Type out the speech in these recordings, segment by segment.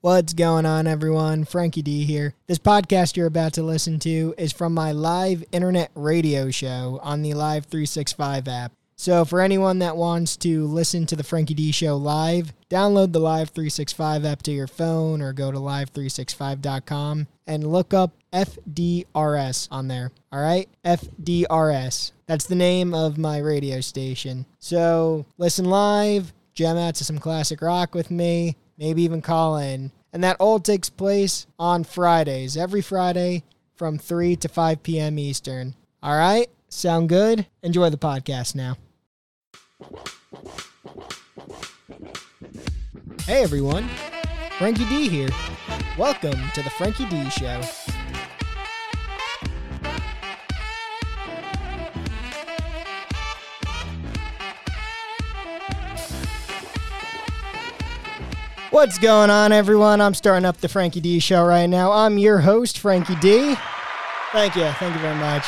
What's going on, everyone? Frankie D here. This podcast you're about to listen to is from my live internet radio show on the Live 365 app. So, for anyone that wants to listen to the Frankie D show live, download the Live 365 app to your phone or go to live365.com and look up FDRS on there. All right? FDRS. That's the name of my radio station. So, listen live, jam out to some classic rock with me, maybe even call in. And that all takes place on Fridays, every Friday from 3 to 5 p.m. Eastern. All right? Sound good? Enjoy the podcast now. Hey everyone, Frankie D here. Welcome to the Frankie D Show. What's going on, everyone? I'm starting up the Frankie D Show right now. I'm your host, Frankie D. Thank you. Thank you very much.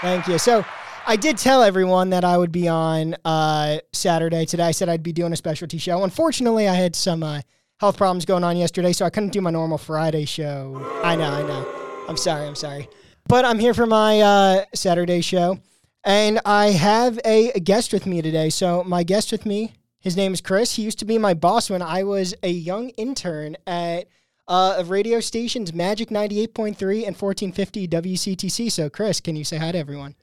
Thank you. So, I did tell everyone that I would be on uh, Saturday today. I said I'd be doing a specialty show. Unfortunately, I had some uh, health problems going on yesterday, so I couldn't do my normal Friday show. I know, I know. I'm sorry, I'm sorry. But I'm here for my uh, Saturday show, and I have a guest with me today. So, my guest with me, his name is Chris. He used to be my boss when I was a young intern at uh, of radio stations Magic 98.3 and 1450 WCTC. So, Chris, can you say hi to everyone?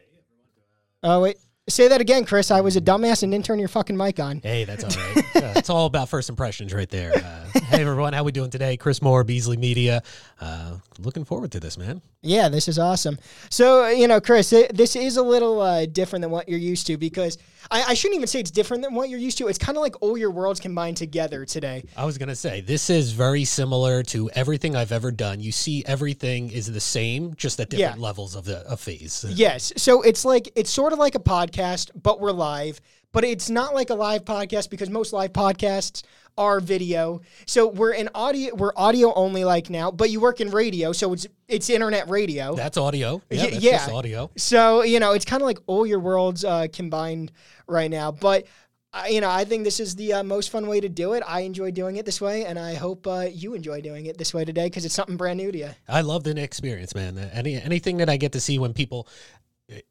Oh, wait. Say that again, Chris. I was a dumbass and didn't turn your fucking mic on. Hey, that's all right. Uh, it's all about first impressions right there. Uh, hey, everyone. How we doing today? Chris Moore, Beasley Media. Uh, looking forward to this, man. Yeah, this is awesome. So, you know, Chris, it, this is a little uh, different than what you're used to because I, I shouldn't even say it's different than what you're used to. It's kind of like all your worlds combined together today. I was going to say, this is very similar to everything I've ever done. You see, everything is the same, just at different Yeah. levels of the of phase. Yes. So it's like it's sort of like a podcast, but we're live. But it's not like a live podcast because most live podcasts are video. So we're in audio we're audio only like now, but you work in radio, so it's it's internet radio. That's audio. Yeah, Y- that's yeah. just audio. So, you know, it's kind of like all your worlds uh, combined right now. But, uh, you know, I think this is the uh, most fun way to do it. I enjoy doing it this way, and I hope uh, you enjoy doing it this way today because it's something brand new to you. I love the experience, man. Any anything that I get to see when people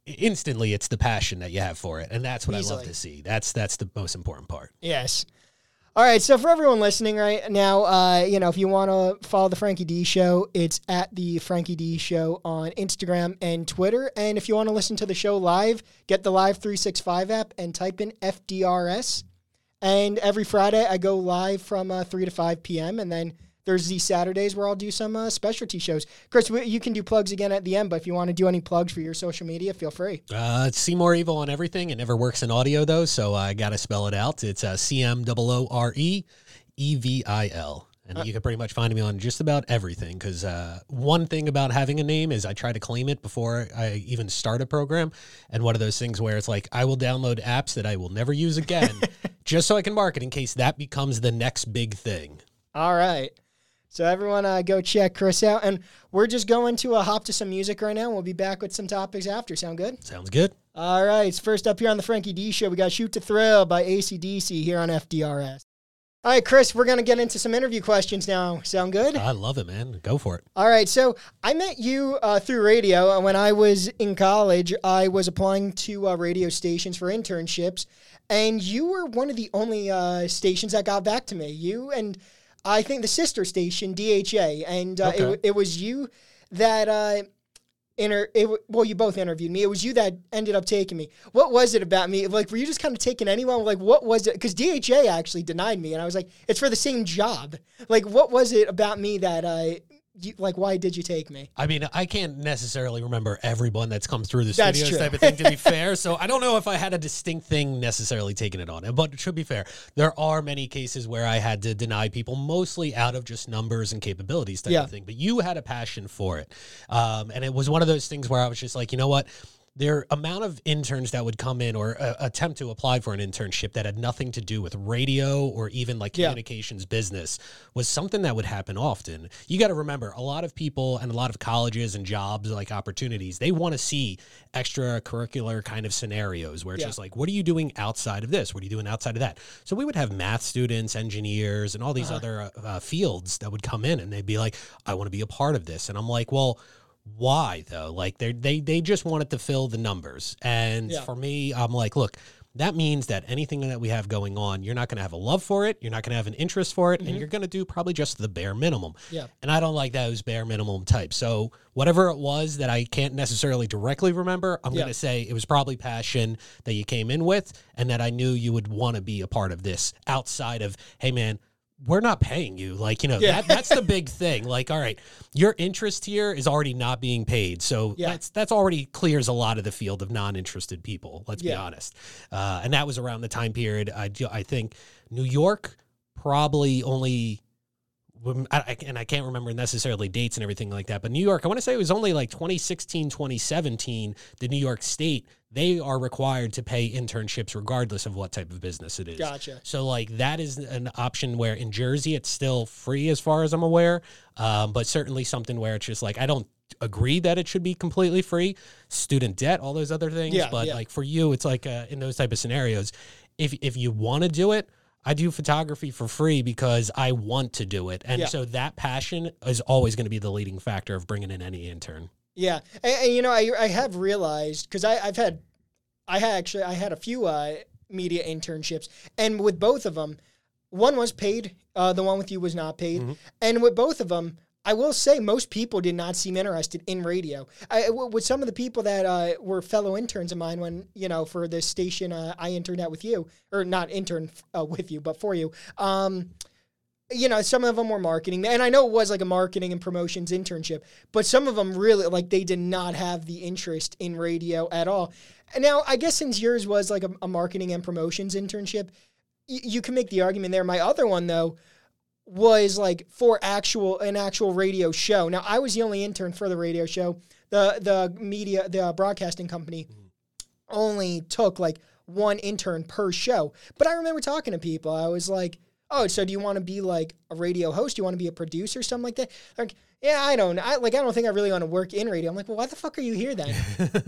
instantly, it's the passion that you have for it, and that's what I love to see. That's that's the most important part. Yes. All right, so for everyone listening right now, uh, you know, if you want to follow the Frankie D Show, it's at the Frankie D Show on Instagram and Twitter. And if you want to listen to the show live, get the Live 365 app and type in FDRS. And every Friday, I go live from uh, 3 to 5 p.m. And then there's these Saturdays where I'll do some uh, specialty shows. Chris, we- you can do plugs again at the end, but if you want to do any plugs for your social media, feel free. Uh, CMoore Evil on everything. It never works in audio though, so I got to spell it out. It's uh, C M O O R E E V I L. And you can pretty much find me on just about everything because uh, one thing about having a name is I try to claim it before I even start a program. And one of those things where it's like I will download apps that I will never use again just so I can market in case that becomes the next big thing. All right. So everyone, uh, go check Chris out, and we're just going to uh, hop to some music right now. We'll be back with some topics after. Sound good? Sounds good. All right. First up here on the Frankie D Show, we got "Shoot to Thrill" by ACDC here on FDRS. All right, Chris, we're gonna get into some interview questions now. Sound good? I love it, man. Go for it. All right, so I met you uh, through radio. When I was in college, I was applying to uh, radio stations for internships, and you were one of the only uh, stations that got back to me. You and I think the sister station, DHA, and uh, it, Okay. w- it was you that. Uh, Inter- it, well, you both interviewed me. It was you that ended up taking me. What was it about me? Like, were you just kind of taking anyone? Like, what was it? Because DHA actually denied me, and I was like, it's for the same job. Like, what was it about me that, uh, you, like, why did you take me? I mean, I can't necessarily remember everyone that's come through the That's studios type of thing, to be fair. So I don't know if I had a distinct thing necessarily taking it on. But to be fair, there are many cases where I had to deny people, mostly out of just numbers and capabilities type Yeah. of thing. But you had a passion for it. Um, and it was one of those things where I was just like, you know what? Their amount of interns that would come in or uh, attempt to apply for an internship that had nothing to do with radio or even like Yeah. communications business was something that would happen often. You got to remember a lot of people and a lot of colleges and jobs like opportunities, they want to see extracurricular kind of scenarios where it's Yeah. just like, what are you doing outside of this? What are you doing outside of that? So we would have math students, engineers, and all these Uh-huh. other uh, uh, fields that would come in and they'd be like, I want to be a part of this. And I'm like, well, why though? Like they they they just wanted to fill the numbers. And Yeah. for me, I'm like, look, that means that anything that we have going on, you're not going to have a love for it, you're not going to have an interest for it, and you're going to do probably just the bare minimum. Mm-hmm. Yeah. And I don't like those bare minimum types. So whatever it was that I can't necessarily directly remember, I'm Yeah. going to say it was probably passion that you came in with, and that I knew you would want to be a part of this outside of, hey man. We're not paying you. Like, you know, Yeah. that, that's the big thing. Like, all right, your interest here is already not being paid. So Yeah. that's that's already clears a lot of the field of non-interested people. Let's be honest. Uh, and that was around the time period. I do- I think New York probably only. And I can't remember necessarily dates and everything like that, but New York, I want to say it was only like 2016, 2017, the New York State, they are required to pay internships regardless of what type of business it is. Gotcha. So like that is an option where in Jersey it's still free as far as I'm aware, um, but certainly something where it's just like I don't agree that it should be completely free. Student debt, all those other things, Yeah, but yeah. like for you, it's like uh, in those type of scenarios, if if you want to do it. I do photography for free because I want to do it. And Yeah. so that passion is always going to be the leading factor of bringing in any intern. Yeah, and, and, you know, I I have realized because I I've had, I had actually I had a few uh, media internships, and with both of them, one was paid, uh, the one with you was not paid, Mm-hmm. and with both of them. I will say most people did not seem interested in radio. I, w- with some of the people that uh, were fellow interns of mine when you know for this station uh, I interned at with you or not intern uh, with you but for you. Um, you know, some of them were marketing, and I know it was like a marketing and promotions internship, but some of them really like they did not have the interest in radio at all. And now, I guess since yours was like a, a marketing and promotions internship, y- you can make the argument there. My other one though was like for actual an actual radio show. Now, I was the only intern for the radio show. The the media the broadcasting company mm-hmm. only took like one intern per show. But I remember talking to people. I was like, "Oh, so do you want to be like a radio host? Do you want to be a producer, or something like that?" Like, yeah, I don't. I like. I don't think I really want to work in radio. I'm like, well, why the fuck are you here then?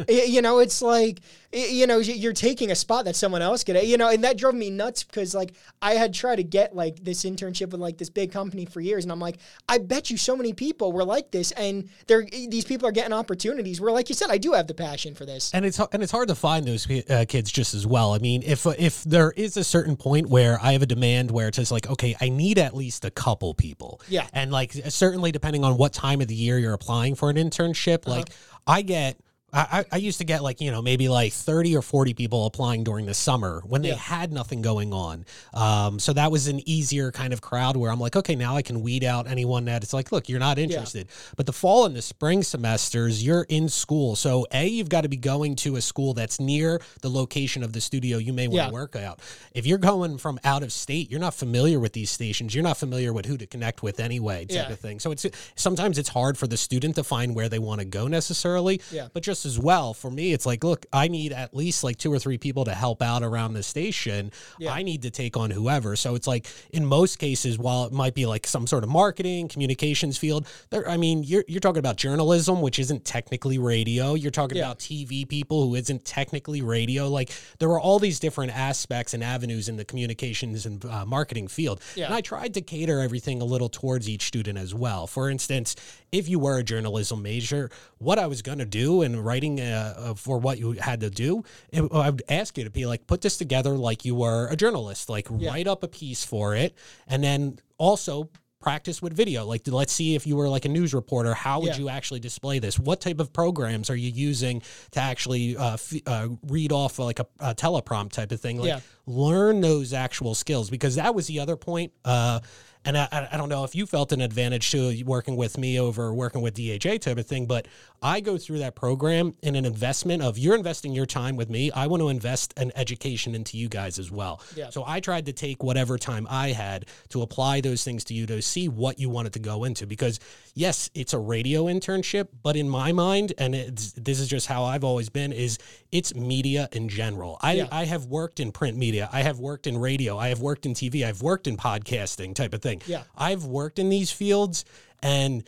You know, it's like, you know, you're taking a spot that someone else could. You know, and that drove me nuts because like I had tried to get like this internship with like this big company for years, and I'm like, I bet you so many people were like this, and they're these people are getting opportunities. Where, like you said, I do have the passion for this. and it's and it's hard to find those uh, kids just as well. I mean, if if there is a certain point where I have a demand where it's just like, okay, I need at least a couple people, Yeah. and like certainly depending on what time of the year you're applying for an internship, Uh-huh. like I get. I, I used to get like you know maybe like 30 or 40 people applying during the summer when they Yeah. had nothing going on um, so that was an easier kind of crowd where i'm like okay now i can weed out anyone that it's like look you're not interested but the fall and the spring semesters you're in school so a you've got to be going to a school that's near the location of the studio you may want Yeah. to work out if you're going from out of state you're not familiar with these stations you're not familiar with who to connect with anyway type Yeah. of thing so it's sometimes it's hard for the student to find where they want to go necessarily Yeah. but just as well. For me it's like look i need at least like two or three people to help out around the station. Yeah. i need to take on whoever. So it's like in most cases while it might be like some sort of marketing communications field there i mean you're, you're talking about journalism which isn't technically radio. You're talking Yeah. about tv people who isn't technically radio. Like there are all these different aspects and avenues in the communications and uh, marketing field. Yeah. and i tried to cater everything a little towards each student as well. For instance if you were a journalism major what i was going to do in writing uh, uh, for what you had to do it, i would ask you to be like put this together like you were a journalist like Yeah. write up a piece for it and then also practice with video like let's see if you were like a news reporter how would Yeah. you actually display this what type of programs are you using to actually uh, f- uh, read off like a, a teleprompt type of thing like Yeah. learn those actual skills because that was the other point uh, And I, I don't know if you felt an advantage to working with me over working with DHA type of thing, but I go through that program in an investment of you're investing your time with me. I want to invest an education into you guys as well. Yeah. So I tried to take whatever time I had to apply those things to you to see what you wanted to go into. Because yes, it's a radio internship, but in my mind, and it's, this is just how I've always been, is it's media in general. I, Yeah. I have worked in print media. I have worked in radio. I have worked in TV. I've worked in podcasting type of thing. Yeah. I've worked in these fields and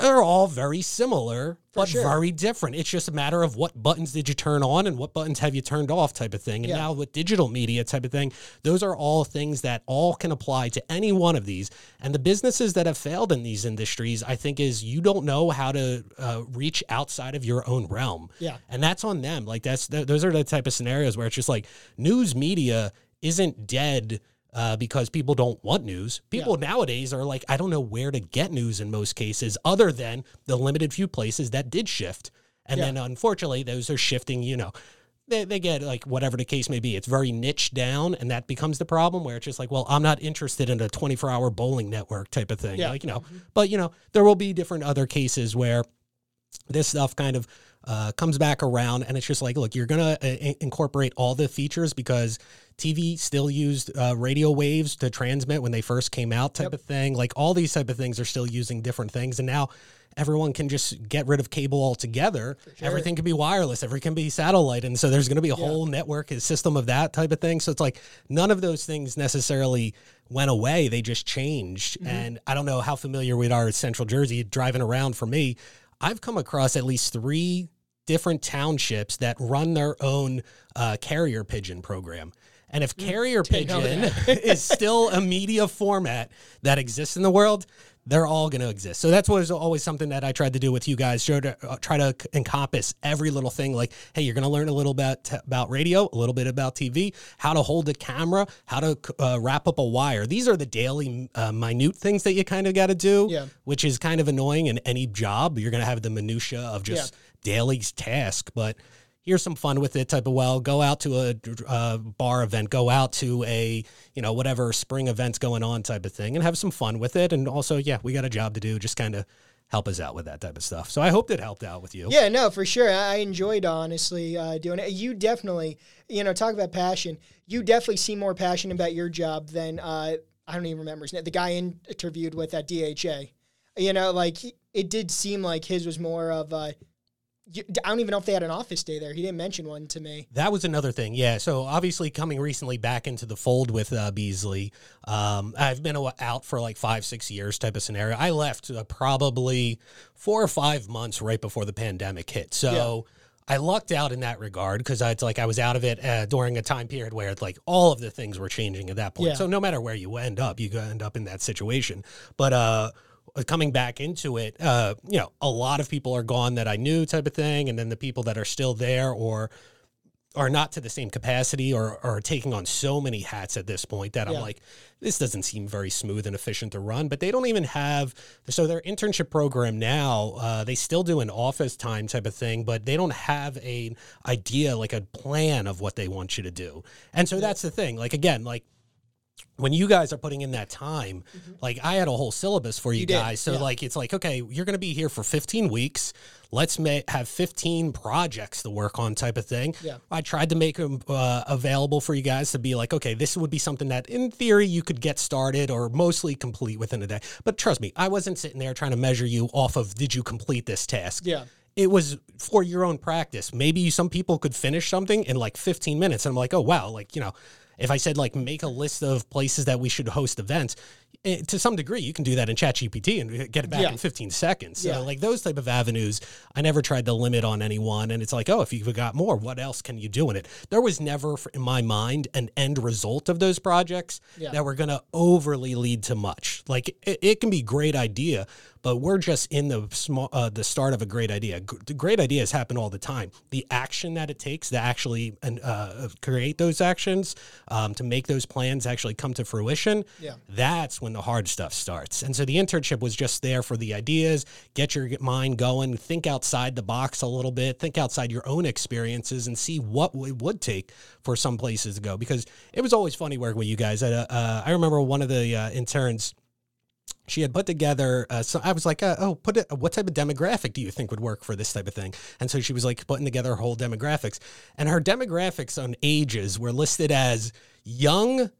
they're all very similar, but sure. very different. It's just a matter of what buttons did you turn on and what buttons have you turned off type of thing. And Yeah. now with digital media type of thing, those are all things that all can apply to any one of these. And the businesses that have failed in these industries, I think, is you don't know how to uh, reach outside of your own realm. Yeah. And that's on them. Like that's th- those are the type of scenarios where it's just like news media isn't dead uh, because people don't want news. People nowadays are like, I don't know where to get news in most cases, other than the limited few places that did shift. And Yeah. then unfortunately, those are shifting, you know. They, they get like whatever the case may be. It's very niche down, and that becomes the problem where it's just like, well, I'm not interested in a 24 hour bowling network type of thing. Yeah. Like, you know, but you know, there will be different other cases where this stuff kind of uh, comes back around and it's just like look you're gonna uh, incorporate all the features because tv still used uh, radio waves to transmit when they first came out type Yep. of thing. Like all these type of things are still using different things and now everyone can just get rid of cable altogether. Sure. everything can be wireless. Everything can be satellite. And so there's going to be a whole network a system of that type of thing. So it's like none of those things necessarily went away. They just changed. Mm-hmm. and i don't know how familiar we are with central jersey driving around for me I've come across at least three different townships that run their own uh, carrier pigeon program. And if carrier pigeon is still a media format that exists in the world, they're all going to exist. So that's was always something that I tried to do with you guys, try to, uh, try to encompass every little thing. Like, hey, you're going to learn a little bit about radio, a little bit about TV, how to hold a camera, how to uh, wrap up a wire. These are the daily, uh, minute things that you kind of got to do Yeah. which is kind of annoying in any job. You're going to have the minutia of just daily task, but here's some fun with it type of well go out to a, uh bar event go out to a you know whatever spring events going on type of thing and have some fun with it and also yeah we got a job to do just kind of help us out with that type of stuff so i hope that helped out with you Yeah, no, for sure. I I enjoyed honestly uh, doing it. You definitely, you know, talk about passion. You definitely seem more passionate about your job than uh, I don't even remember his name. The guy interviewed with at DHA. You know, like it did seem like his was more of a. I don't even know if they had an office day there. He didn't mention one to me. That was another thing, yeah. So obviously, coming recently back into the fold with uh, Beasley, um, I've been out for like five, six years type of scenario. I left uh, probably four or five months right before the pandemic hit. So I lucked out in that regard because it's like I was out of it uh, during a time period where like all of the things were changing at that point. Yeah. So no matter where you end up, you end up in that situation. But uh, coming back into it, uh, you know, a lot of people are gone that I knew type of thing, and then the people that are still there or are not to the same capacity or are taking on so many hats at this point that Yeah. I'm like, this doesn't seem very smooth and efficient to run. But they don't even have so their internship program now. Uh, they still do an office time type of thing, but they don't have a idea like a plan of what they want you to do. And so that's the thing. Like again, like when you guys are putting in that time, like I had a whole syllabus for you, Mm-hmm. You did, guys. So yeah. like it's like okay, you're going to be here for 15 weeks. Let's have 15 projects to work on, type of thing. Yeah. I tried to make them uh, available for you guys to be like, okay, this would be something that in theory you could get started or mostly complete within a day. But trust me, I wasn't sitting there trying to measure you off of did you complete this task Yeah. it was for your own practice. Maybe some people could finish something in like 15 minutes. And I'm like, oh, wow. Like, you know, if I said like make a list of places that we should host events, eh, to some degree, you can do that in ChatGPT and get it back Yeah. in 15 seconds. So Yeah. like those type of avenues, I never tried to limit on anyone. And it's like, oh, if you've got more, what else can you do in it? There was never, in my mind, an end result of those projects Yeah. that were going to overly lead to much. Like it, it can be great idea, but we're just in the small, uh, the start of a great idea. G- the great ideas happen all the time. The action that it takes to actually and, uh, create those actions, um, to make those plans actually come to fruition, Yeah. that's when the hard stuff starts. And so the internship was just there for the ideas, get your mind going, think outside the box a little bit, think outside your own experiences and see what it would take for some places to go. Because it was always funny working with you guys. I, uh, I remember one of the uh, interns she had put together. Uh, so I was like, uh, oh, put it. What type of demographic do you think would work for this type of thing? And so she was like putting together her whole demographics, and her demographics on ages were listed as young.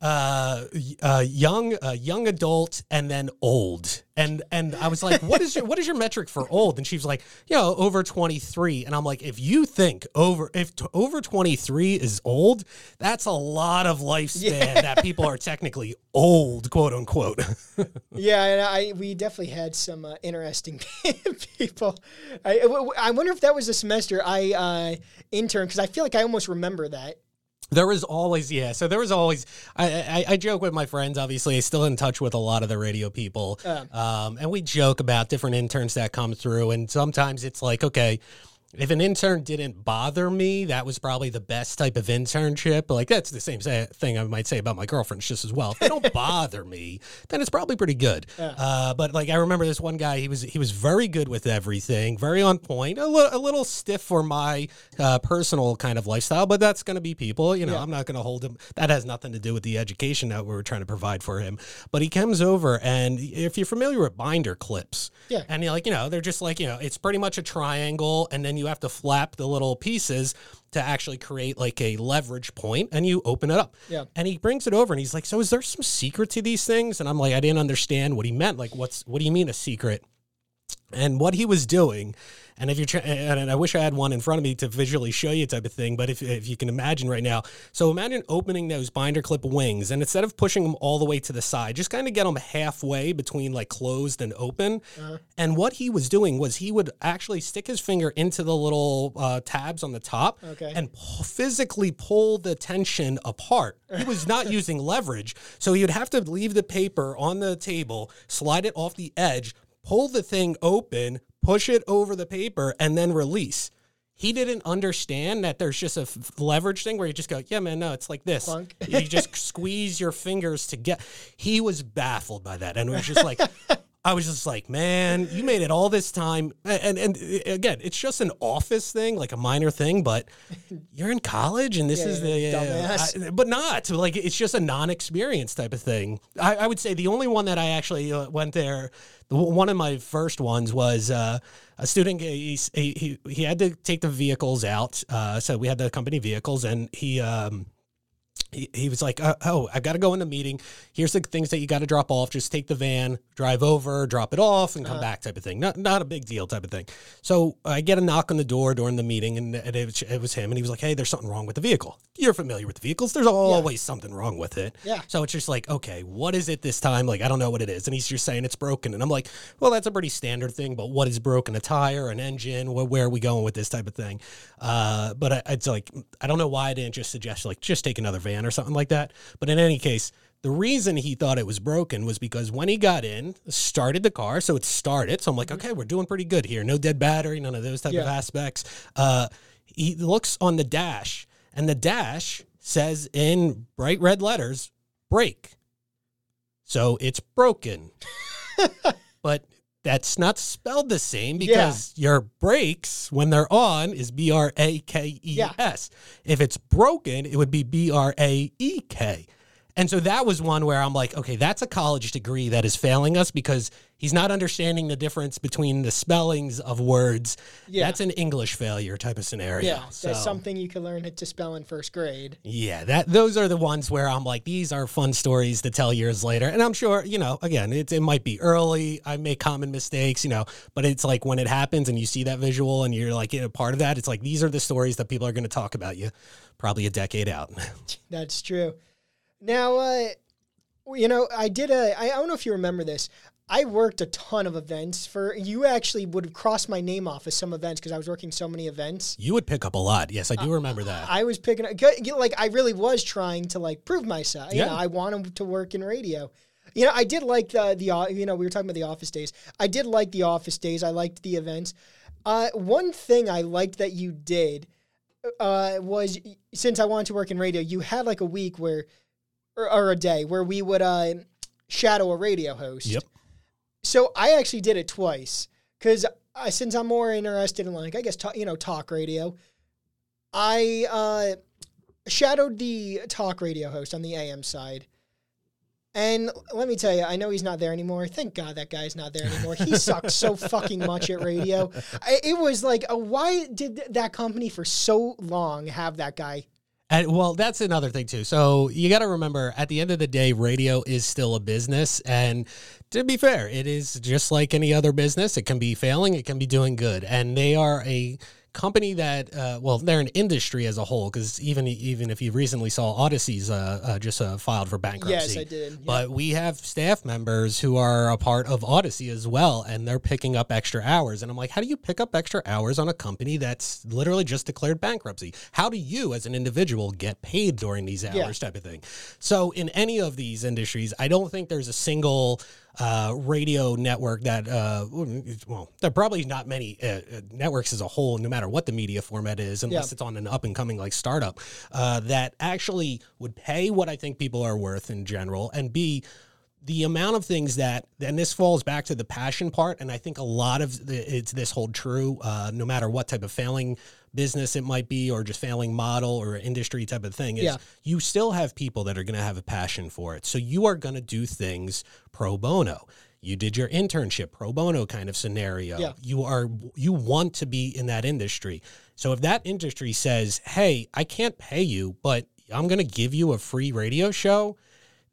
Uh, uh, young, uh, young adult, and then old. And and I was like, what is your what is your metric for old? And she was like, you know, over twenty three. And I'm like, if you think over if t- over twenty three is old, that's a lot of lifespan Yeah. that people are technically old, quote unquote. Yeah, and I we definitely had some uh, interesting people. I I wonder if that was the semester I uh, interned because I feel like I almost remember that. There was always, yeah. So there was always. I, I I joke with my friends. Obviously, I'm still in touch with a lot of the radio people, um, and we joke about different interns that come through. And sometimes it's like, okay, if an intern didn't bother me, that was probably the best type of internship. Like that's the same say, thing I might say about my girlfriends just as well. If they don't bother me, then it's probably pretty good. Uh, but like I remember this one guy, he was he was very good with everything, very on point, a, li- a little stiff for my uh, personal kind of lifestyle. But that's going to be people, you know. Yeah. I'm not going to hold him. That has nothing to do with the education that we were trying to provide for him. But he comes over, and if you're familiar with binder clips, Yeah. and you're like, you know, they're just like, you know, it's pretty much a triangle, and then you have to flap the little pieces to actually create like a leverage point, and you open it up. Yeah. And he brings it over, and he's like, "So is there some secret to these things?" And I'm like, I didn't understand what he meant. Like, what's what do you mean a secret? And what he was doing, and if you're, try- and I wish I had one in front of me to visually show you type of thing, but if, if you can imagine right now, so imagine opening those binder clip wings, and instead of pushing them all the way to the side, just kind of get them halfway between like closed and open. And what he was doing was he would actually stick his finger into the little uh, tabs on the top Okay. and pu- physically pull the tension apart. He was not using leverage, so he would have to leave the paper on the table, slide it off the edge, pull the thing open, push it over the paper, and then release. He didn't understand that there's just a f- leverage thing where you just go, yeah, man, no, it's like this. You just squeeze your fingers to get. He was baffled by that, and it was just like, I was just like, man, you made it all this time, and and, and again, it's just an office thing, like a minor thing, but you're in college, and this Yeah, is the dumbass. I- but not like it's just a non-experience type of thing. I, I would say the only one that I actually uh, went there. One of my first ones was uh, a student. He, he he he had to take the vehicles out. Uh, so we had the company vehicles, and he. Um, he, he was like, uh, "Oh, I've got to go in the meeting. Here's the things that you got to drop off. Just take the van, drive over, drop it off, and come back." Type of thing. Not not a big deal. Type of thing. So I get a knock on the door during the meeting, and, it, was, it was him, and he was like, "Hey, there's something wrong with the vehicle. You're familiar with the vehicles. There's always something wrong with it. Yeah. So it's just like, okay, what is it this time? Like, I don't know what it is, and he's just saying it's broken, and I'm like, well, that's a pretty standard thing. But what is broken? A tire, an engine? Where, where are we going with this type of thing? Uh, but I, it's like I don't know why I didn't just suggest like just take another van or something like that. But in any case, the reason he thought it was broken was because when he got in, started the car, so it started. So I'm like, okay, we're doing pretty good here. No dead battery, none of those type of aspects. Uh, he looks on the dash, and the dash says in bright red letters, "brake." So it's broken. but that's not spelled the same because your brakes, when they're on, is B R A K E S. If it's broken, it would be B R A E K. And so that was one where I'm like, okay, that's a college degree that is failing us because he's not understanding the difference between the spellings of words. Yeah. That's an English failure type of scenario. Yeah, So- that's something you can learn to spell in first grade. yeah, that those are the ones where I'm like, these are fun stories to tell years later. And I'm sure, you know, again, it, it might be early. I make common mistakes, you know, but it's like when it happens and you see that visual and you're like a part of that, it's like these are the stories that people are going to talk about you probably a decade out. That's true. Now, uh, you know, I did a. I don't know if you remember this. I worked a ton of events for. You actually would have crossed my name off as some events because I was working so many events. you would pick up a lot. Yes, I do remember that. I was picking up, like I really was trying to like prove myself. You Yeah. know, I wanted to work in radio. You know, I did like the the uh, you know we were talking about the office days. I did like the office days. I liked the events. Uh, one thing I liked that you did uh, was since I wanted to work in radio, you had like a week where or, or a day where we would uh, shadow a radio host. Yep. So I actually did it twice because I, since I'm more interested in like I guess talk, you know talk radio, I uh, shadowed the talk radio host on the AM side, And let me tell you, I know he's not there anymore. Thank God that guy's not there anymore. He sucked so fucking much at radio. I, it was like, uh, why did that company for so long have that guy? And, well, that's another thing too. So you got to remember, at the end of the day, radio is still a business, and to be fair, it is just like any other business. It can be failing, it can be doing good, and they are a company that uh, well they're an industry as a whole because even even if you recently saw Audacy's uh, uh, just uh, filed for bankruptcy Yes, I did. Yeah. but we have staff members who are a part of Audacy as well, and they're picking up extra hours. And I'm like, how do you pick up extra hours on a company that's literally just declared bankruptcy? How do you, as an individual, get paid during these hours, Yeah. type of thing? So, in any of these industries, I don't think there's a single uh, radio network that, uh, well, there are probably not many uh, uh, networks as a whole, no matter what the media format is, unless Yeah. it's on an up and coming like startup, uh, that actually would pay what I think people are worth in general and be the amount of things that and this falls back to the passion part and i think a lot of the, it's this hold true uh, no matter what type of failing business it might be or just failing model or industry type of thing is Yeah. you still have people that are going to have a passion for it so you are going to do things pro bono you did your internship pro bono kind of scenario Yeah. you are you want to be in that industry so if that industry says hey i can't pay you but i'm going to give you a free radio show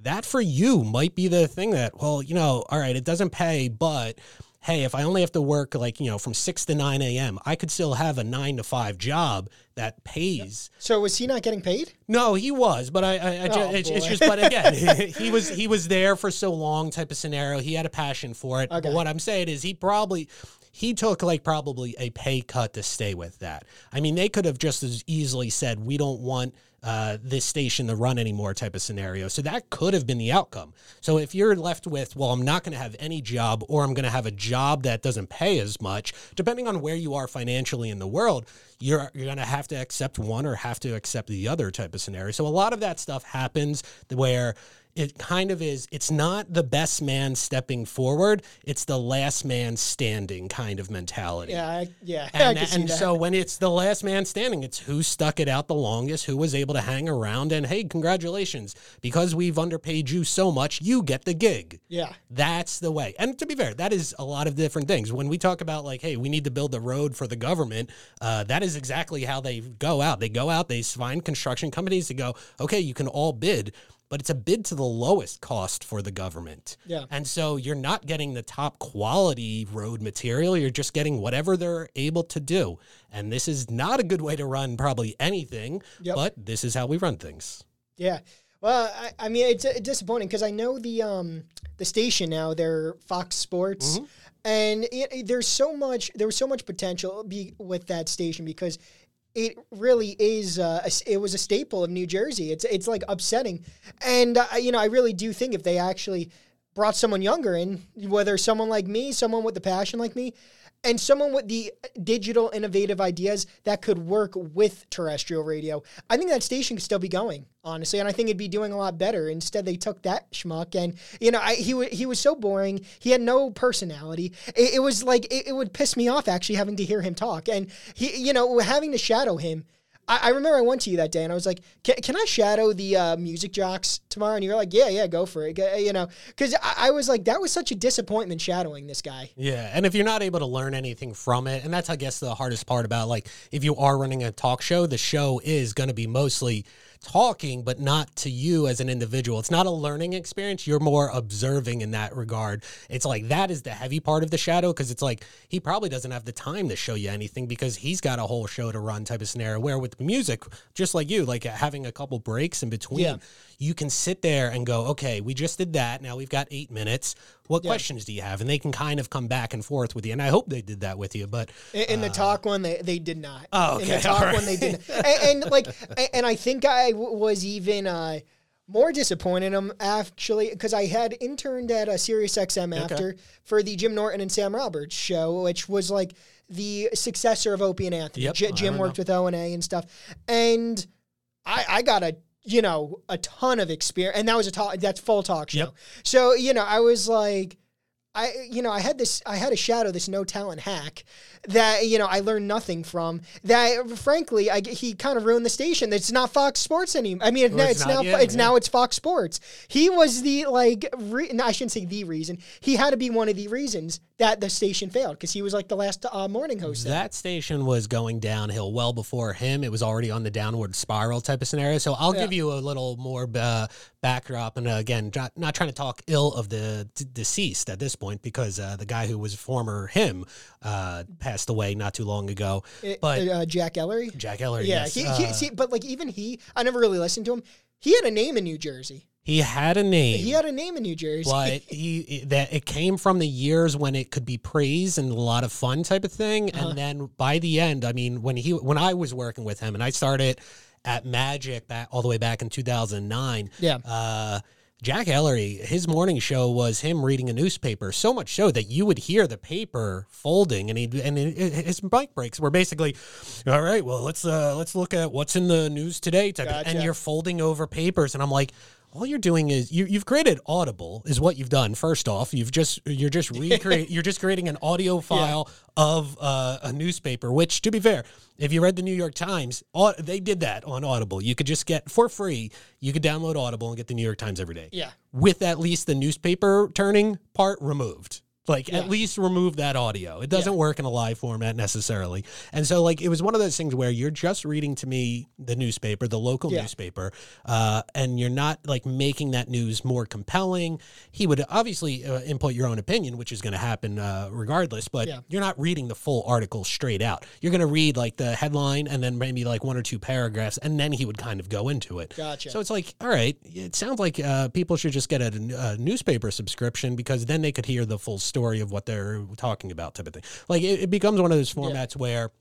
that for you might be the thing that, well, you know, all right, it doesn't pay, but hey, if I only have to work like, you know, from 6 to 9 a.m., I could still have a 9 to 5 job that pays. So was he not getting paid? No, he was, but I, I, I Oh, it's, it's just, but again, he was he was there for so long, type of scenario. He had a passion for it. Okay. But what I'm saying is, he probably he took like probably a pay cut to stay with that. I mean, they could have just as easily said, we don't want uh, this station to run anymore, type of scenario. So that could have been the outcome. So if you're left with, well, I'm not going to have any job, or I'm going to have a job that doesn't pay as much, depending on where you are financially in the world, you're you're going to have to accept one or have to accept the other type of scenario. So a lot of that stuff happens where it kind of is it's not the best man stepping forward it's the last man standing kind of mentality Yeah, I, yeah. And, and so when it's the last man standing, it's who stuck it out the longest, who was able to hang around, and hey, congratulations, because we've underpaid you so much, you get the gig. yeah, That's the way. And to be fair, that is a lot of different things. When we talk about like, hey, we need to build the road for the government, uh, that is exactly how they go out. They go out, they find construction companies to go, okay, you can all bid. But it's a bid to the lowest cost for the government. Yeah. And so you're not getting the top quality road material. You're just getting whatever they're able to do. And this is not a good way to run probably anything, Yep. but this is how we run things. yeah. Well, I, I mean, it's uh, disappointing because I know the um the station now. They're Fox Sports, Mm-hmm. and it, it- there's so much there was so much potential be, with that station because it really is uh, it was a staple of New Jersey. It's it's like upsetting, and uh, you know I really do think if they actually brought someone younger in, whether someone like me, someone with the passion like me, and someone with the digital innovative ideas that could work with terrestrial radio, I think that station could still be going, honestly, and I think it'd be doing a lot better. Instead, they took that schmuck, and you know, I, he wa he was so boring. He had no personality. It, it was like it, it would piss me off actually having to hear him talk, and he, you know, having to shadow him. I, remember I went to you that day and I was like, can, I shadow the uh, music jocks tomorrow? And you're like, yeah, yeah, go for it. You know, because I, I was like, that was such a disappointment shadowing this guy. Yeah, and if you're not able to learn anything from it, and that's I guess the hardest part about like if you are running a talk show, the show is going to be mostly talking, but not to you as an individual. It's not a learning experience. You're more observing in that regard. It's like that is the heavy part of the shadow because it's like he probably doesn't have the time to show you anything because he's got a whole show to run type of scenario. Where with music, just like you, like uh, having a couple breaks in between, Yeah. you can sit there and go, okay, we just did that. Now we've got eight minutes. What questions do you have? And they can kind of come back and forth with you. And I hope they did that with you. But In, in the uh, talk one, they, they did not. Oh, okay. In the talk right. one, they did not. And, and like, and I think I w- was even uh, more disappointed in him actually because I had interned at a Sirius XM after for the Jim Norton and Sam Roberts show, which was like the successor of Opie and Anthony. Yep, J- Jim worked with O and A and stuff, and I, I got a you know a ton of experience, and that was a talk. That's full talk show. Yep. So you know, I was like. I you know I had this I had a shadow this no talent hack that you know I learned nothing from that frankly I he kind of ruined the station it's not Fox Sports anymore I mean Well, it's, it's now yet, it's yeah. now it's Fox Sports he was the like re, no, I shouldn't say the reason he had to be one of the reasons that the station failed because he was like the last uh, morning host there. That station was going downhill well before him. It was already on the downward spiral type of scenario. So I'll Yeah. give you a little more uh, backdrop. And uh, again, not, not trying to talk ill of the d- deceased at this point because uh, the guy who was former him uh, passed away not too long ago. It- but uh, Jack Ellery Jack Ellery, yeah yes, he, uh, he see, but like even he I never really listened to him he had a name in New Jersey he had a name. he had a name in New Jersey but he that it came from the years when it could be praise and a lot of fun type of thing Uh-huh. and then by the end i mean when he when i was working with him and i started at magic back all the way back in 2009 Yeah. uh Jack Ellery, his morning show was him reading a newspaper, so much so that you would hear the paper folding, and he and his mic breaks were basically, all right, well let's uh let's look at what's in the news today, type of- and you're folding over papers, and I'm like, all you're doing is you, you've created Audible, is what you've done. First off, you've just you're just recreate you're just creating an audio file of uh, a newspaper. Which, to be fair, if you read the New York Times, they did that on Audible. You could just get for free. You could download Audible and get the New York Times every day. Yeah. with at least the newspaper turning part removed. Like at least remove that audio. It doesn't work in a live format necessarily. And so like it was one of those things where you're just reading to me the newspaper, the local Yeah. newspaper, uh, and you're not like making that news more compelling. He would obviously uh, input your own opinion, which is going to happen uh, regardless. But Yeah. you're not reading the full article straight out. You're going to read like the headline and then maybe like one or two paragraphs, and then he would kind of go into it. Gotcha. So it's like, all right, it sounds like uh, people should just get a, a newspaper subscription because then they could hear the full story of what they're talking about, type of thing. Like it, it becomes one of those formats where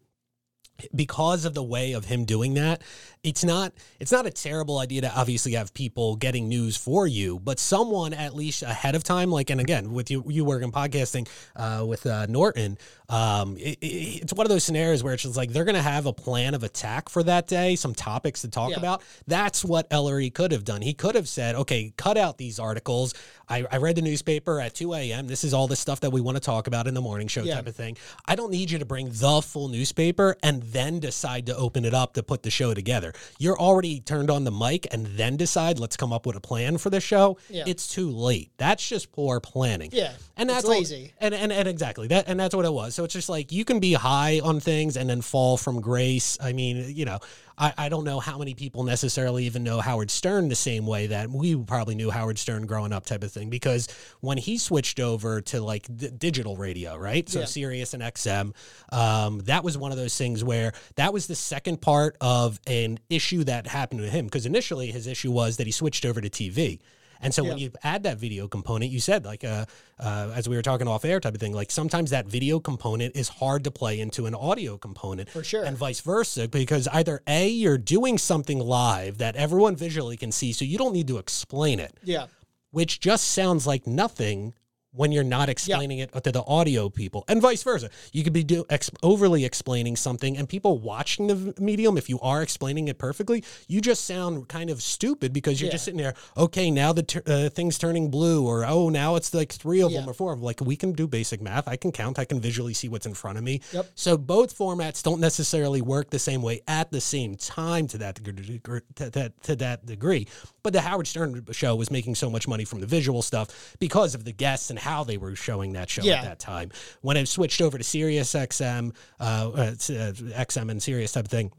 because of the way of him doing that it's not it's not a terrible idea to obviously have people getting news for you but someone at least ahead of time like and again with you you work in podcasting uh, with uh, norton um, it, it- it's one of those scenarios where it's just like they're going to have a plan of attack for that day some topics to talk Yeah. about. That's what ellery could have done. He could have said okay cut out these articles. I, I read the newspaper at 2 a.m this is all the stuff that we want to talk about in the morning show Yeah. type of thing. I don't need you to bring the full newspaper and then decide to open it up to put the show together. You're already turned on the mic and then decide let's come up with a plan for the show. Yeah. it's too late. That's just poor planning. Yeah, and that's all- lazy. and, and and exactly. That and that's what it was. So it's just like you can be high on things and then fall from grace i mean you know I, I don't know how many people necessarily even know Howard Stern the same way that we probably knew Howard Stern growing up, type of thing. Because when he switched over to like d- digital radio, right? So Yeah. Sirius and XM, um, that was one of those things where that was the second part of an issue that happened to him. Because initially his issue was that he switched over to TV. And so when you add that video component, you said like uh, uh, as we were talking off air type of thing, like sometimes that video component is hard to play into an audio component, For sure. and vice versa, because either a you're doing something live that everyone visually can see, so you don't need to explain it, Yeah. which just sounds like nothing when you're not explaining it to the audio people and vice versa. You could be do, ex, overly explaining something and people watching the medium if you are explaining it perfectly you just sound kind of stupid because you're just sitting there okay now the tur- uh, thing's turning blue or oh now it's like three of them or four of them like we can do basic math. I can count. I can visually see what's in front of me. Yep. so both formats don't necessarily work the same way at the same time to that degree, to that, to that degree. But the Howard Stern show was making so much money from the visual stuff because of the guests and how they were showing that show Yeah. at that time. When it switched over to Sirius XM, uh, uh, uh, XM and Sirius type of thing,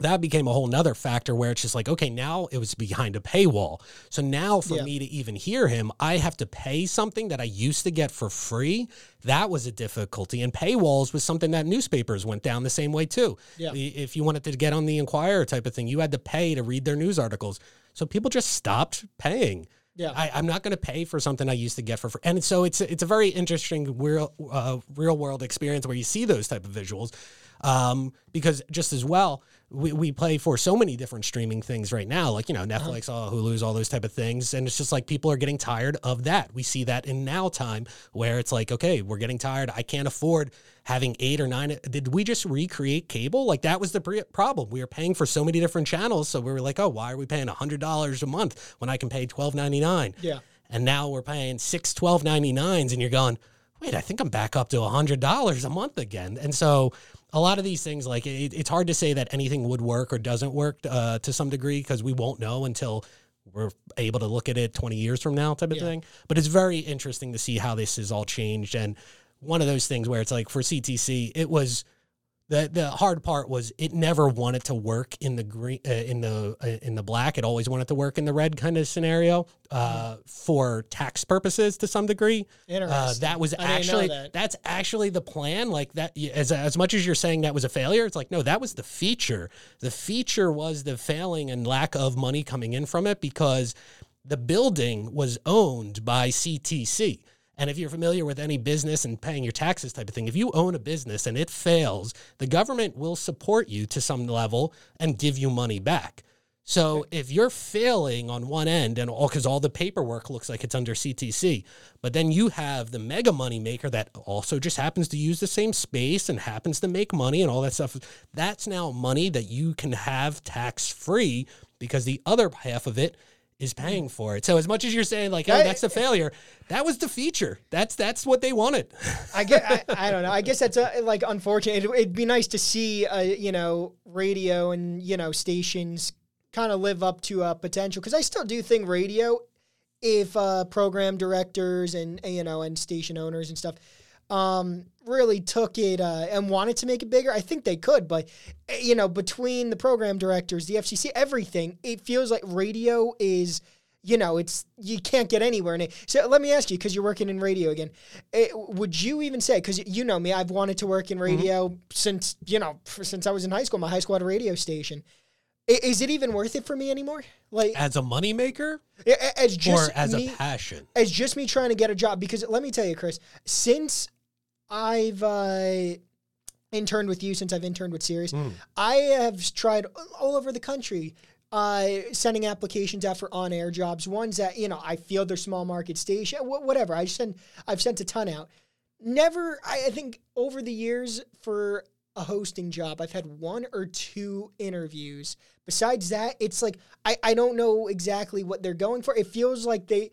that became a whole nother factor where it's just like, okay, now it was behind a paywall. So now for Yeah. me to even hear him, I have to pay something that I used to get for free. That was a difficulty. And paywalls was something that newspapers went down the same way too. Yeah. If you wanted to get on the Inquirer type of thing, you had to pay to read their news articles. So people just stopped paying. Yeah. I, I'm not going to pay for something I used to get for free. And so it's it's a very interesting real uh, real world experience where you see those type of visuals. Um, because just as well, we, we play for so many different streaming things right now, like you know uh-huh. Netflix, uh, all Hulu's, all those type of things, and it's just like people are getting tired of that. We see that in now time where it's like, okay, we're getting tired. I can't afford having eight or nine. Did we just recreate cable? Like that was the pre- problem. We were paying for so many different channels, so we were like, oh, why are we paying hundred dollars a month when I can pay twelve ninety nine? Yeah. and now we're paying six twelve ninety nines, and you're going, wait, I think I'm back up to a hundred dollars a month again. And so a lot of these things, like it, it's hard to say that anything would work or doesn't work uh, to some degree because we won't know until we're able to look at it 20 years from now type of Yeah. thing. But it's very interesting to see how this has all changed. And one of those things where it's like for CTC, it was the the hard part was it never wanted to work in the green uh, in the uh, in the black. It always wanted to work in the red kind of scenario uh, for tax purposes to some degree. Uh, Interesting. that was I didn't know actually that. that's actually the plan. Like that, as as much as you're saying that was a failure, it's like no, that was the feature. The feature was the failing and lack of money coming in from it because the building was owned by CTC. And if you're familiar with any business and paying your taxes type of thing, if you own a business and it fails, the government will support you to some level and give you money back. So if you're failing on one end and all because all the paperwork looks like it's under CTC, but then you have the mega money maker that also just happens to use the same space and happens to make money and all that stuff, that's now money that you can have tax free because the other half of it is paying for it. So as much as you're saying like, oh, that's a failure, that was the feature. That's that's what they wanted. I get. I, I don't know. I guess that's uh like unfortunate. It, it'd be nice to see, uh, you know, radio and you know stations kind of live up to uh, potential because I still do think radio, if uh, program directors and, you know and station owners and stuff. Um, really took it uh, and wanted to make it bigger. I think they could, but uh, you know, between the program directors, the FCC, everything, it feels like radio is you know, it's you can't get anywhere in it. So let me ask you, because you're working in radio again, eh, would you even say? Because you know me, I've wanted to work in radio since you know since I was in high school. My high school had a radio station. Is it even worth it for me anymore? Like As a moneymaker as just or as me, a passion? as just me trying to get a job. Because let me tell you, Chris, since I've uh, interned with you, since I've interned with Sirius, Mm. I have tried all over the country uh, sending applications out for on-air jobs. Ones that you know I feel they're small market station, wh- whatever. I send, I've sent a ton out. Never, I, I think over the years for a hosting job, I've had one or two interviews. Besides that, it's like I, I don't know exactly what they're going for. It feels like they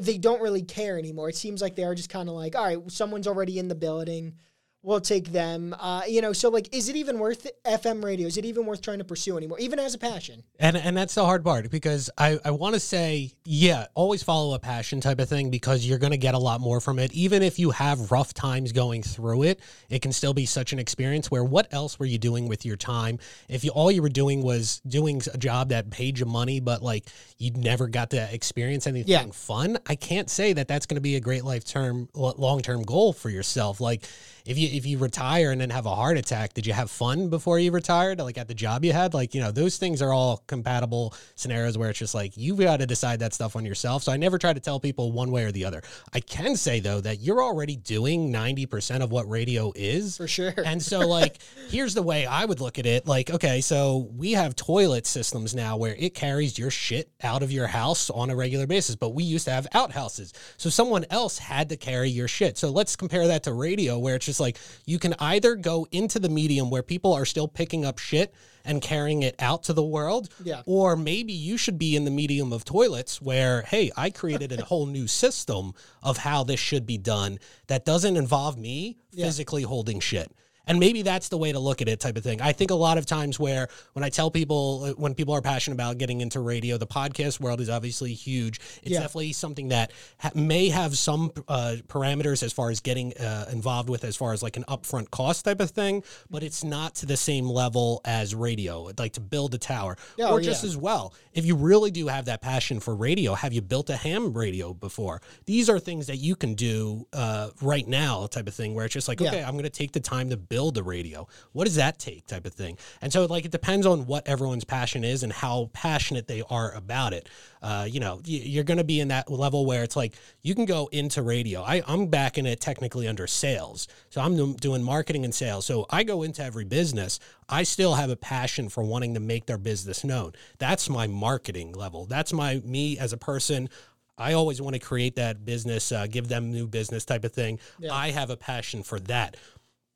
they don't really care anymore. It seems like they are just kind of like, all right, someone's already in the building. We'll take them. Uh, you know, so like, is it even worth it? FM radio? Is it even worth trying to pursue anymore, even as a passion? And and that's the hard part because I, I want to say, yeah, always follow a passion type of thing because you're going to get a lot more from it. Even if you have rough times going through it, it can still be such an experience where what else were you doing with your time? If you all you were doing was doing a job that paid you money, but like you never got to experience anything Yeah. fun, I can't say that that's going to be a great life term, long term goal for yourself. Like if you if you retire and then have a heart attack, did you have fun before you retired? Like at the job you had? Like, you know, those things are all compatible scenarios where it's just like you've got to decide that stuff on yourself. So I never try to tell people one way or the other. I can say though that you're already doing 90% of what radio is. For sure. And so, like, here's the way I would look at it. Like, okay, so we have toilet systems now where it carries your shit out of your house on a regular basis, but we used to have outhouses. So someone else had to carry your shit. So let's compare that to radio, where it's just like you can either go into the medium where people are still picking up shit and carrying it out to the world, Yeah. or maybe you should be in the medium of toilets where, hey, I created a whole new system of how this should be done that doesn't involve me Yeah. physically holding shit. And maybe that's the way to look at it, type of thing. I think a lot of times where when I tell people, uh, when people are passionate about getting into radio, the podcast world is obviously huge. It's Yeah. definitely something that ha- may have some uh, parameters as far as getting uh, involved with, as far as like an upfront cost type of thing, but it's not to the same level as radio, like to build a tower. Oh, or just yeah. as well, if you really do have that passion for radio, have you built a ham radio before? These are things that you can do uh, right now, type of thing, where it's just like, okay, I'm going to take the time to build a radio. What does that take, type of thing? And so, like, it depends on what everyone's passion is and how passionate they are about it. Uh, you know, you're going to be in that level where it's like you can go into radio. I, I'm back in it technically under sales, so I'm doing marketing and sales. So I go into every business. I still have a passion for wanting to make their business known. That's my marketing level. That's my me as a person. I always want to create that business, uh, give them new business type of thing. Yeah. I have a passion for that.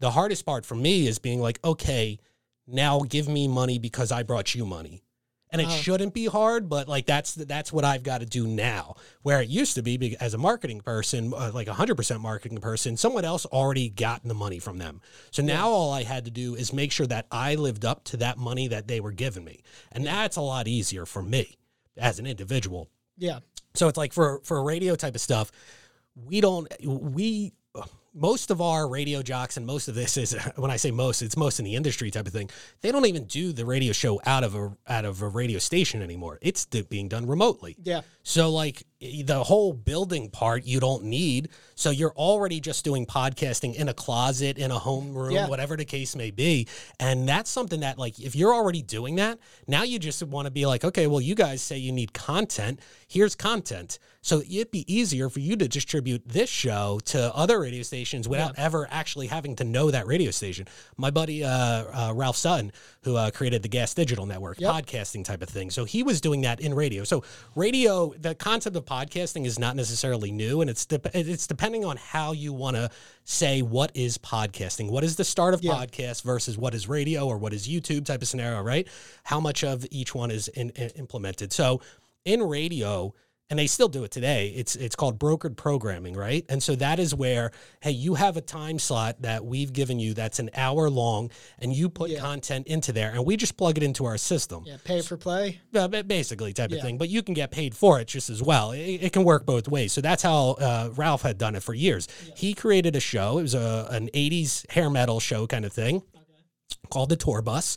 The hardest part for me is being like, okay, now give me money because I brought you money. and it Oh. shouldn't be hard but like that's that's what i've got to do now where it used to be as a marketing person uh, like a 100% marketing person someone else already gotten the money from them so now all i had to do is make sure that i lived up to that money that they were giving me and that's a lot easier for me as an individual Yeah. so it's like for for radio type of stuff, we don't we most of our radio jocks and most of this is when I say most, it's most in the industry type of thing. They don't even do the radio show out of a out of a radio station anymore. It's being done remotely. Yeah. So like the whole building part you don't need. So you're already just doing podcasting in a closet, in a home room, Yeah. whatever the case may be. And that's something that like if you're already doing that, now you just want to be like, okay, well you guys say you need content. Here's content. So it'd be easier for you to distribute this show to other radio stations without ever actually having to know that radio station. My buddy uh, uh, Ralph Sutton, who uh, created the Gas Digital Network, Yep. podcasting type of thing. So he was doing that in radio. So radio, the concept of podcasting is not necessarily new, and it's dep it's depending on how you want to say what is podcasting. What is the start of Yeah. podcast versus what is radio or what is YouTube type of scenario, right? How much of each one is in, in- implemented. So in radio and they still do it today. It's it's called brokered programming right? And so that is where hey you have a time slot that we've given you that's an hour long and you put Yeah. content into there and we just plug it into our system. Yeah. Pay for play. uh, basically type Yeah. of thing but you can get paid for it just as well. It, it can work both ways. So that's how uh, ralph had done it for years. He created a show. It was a, an 80s hair metal show kind of thing called the tour bus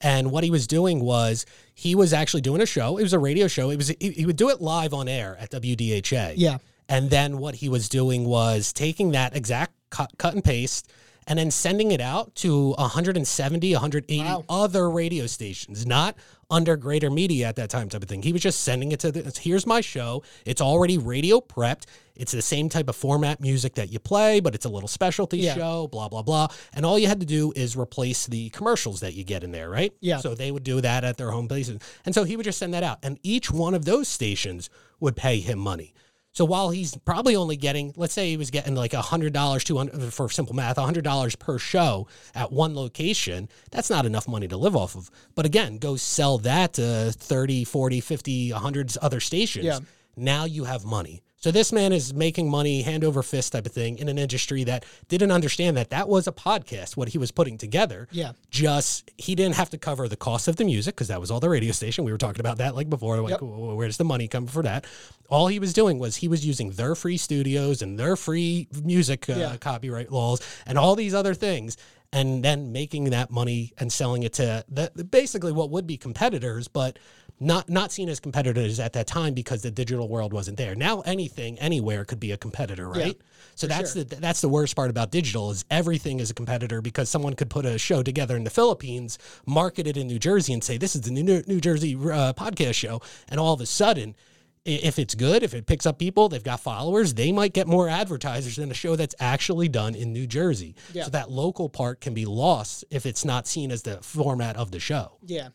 and what he was doing was he was actually doing a show. It was a radio show. It was he, he would do it live on air at wdha Yeah. and then what he was doing was taking that exact cut, cut and paste and then sending it out to 170, 180 Wow. other radio stations, not under greater media at that time type of thing. He was just sending it to the, here's my show. It's already radio prepped. It's the same type of format music that you play, but it's a little specialty Yeah. show, blah, blah, blah. And all you had to do is replace the commercials that you get in there, right? Yeah. So they would do that at their home places. And so he would just send that out. And each one of those stations would pay him money. So while he's probably only getting, let's say he was getting like a hundred dollars, two hundred for simple math, a hundred dollars per show at one location, that's not enough money to live off of. But again, go sell that to 30, 40, 50, 100 other stations. Yeah. Now you have money. So this man is making money hand over fist type of thing in an industry that didn't understand that that was a podcast, what he was putting together Yeah. just he didn't have to cover the cost of the music because that was all the radio station. We were talking about that like before. Like, Yep. wh- where's the money come for that? All he was doing was he was using their free studios and their free music uh, Yeah. copyright laws and all these other things, and then making that money and selling it to the, basically what would be competitors, but not not seen as competitors at that time because the digital world wasn't there. Now anything anywhere could be a competitor, Yeah, right? so that's sure. the that's the worst part about digital is everything is a competitor because someone could put a show together in the Philippines, market it in New Jersey, and say this is the New New Jersey uh, podcast show, and all of a sudden. If it's good, if it picks up people, they've got followers, they might get more advertisers than a show that's actually done in New Jersey. Yeah. So that local part can be lost if it's not seen as the format of the show. Yeah,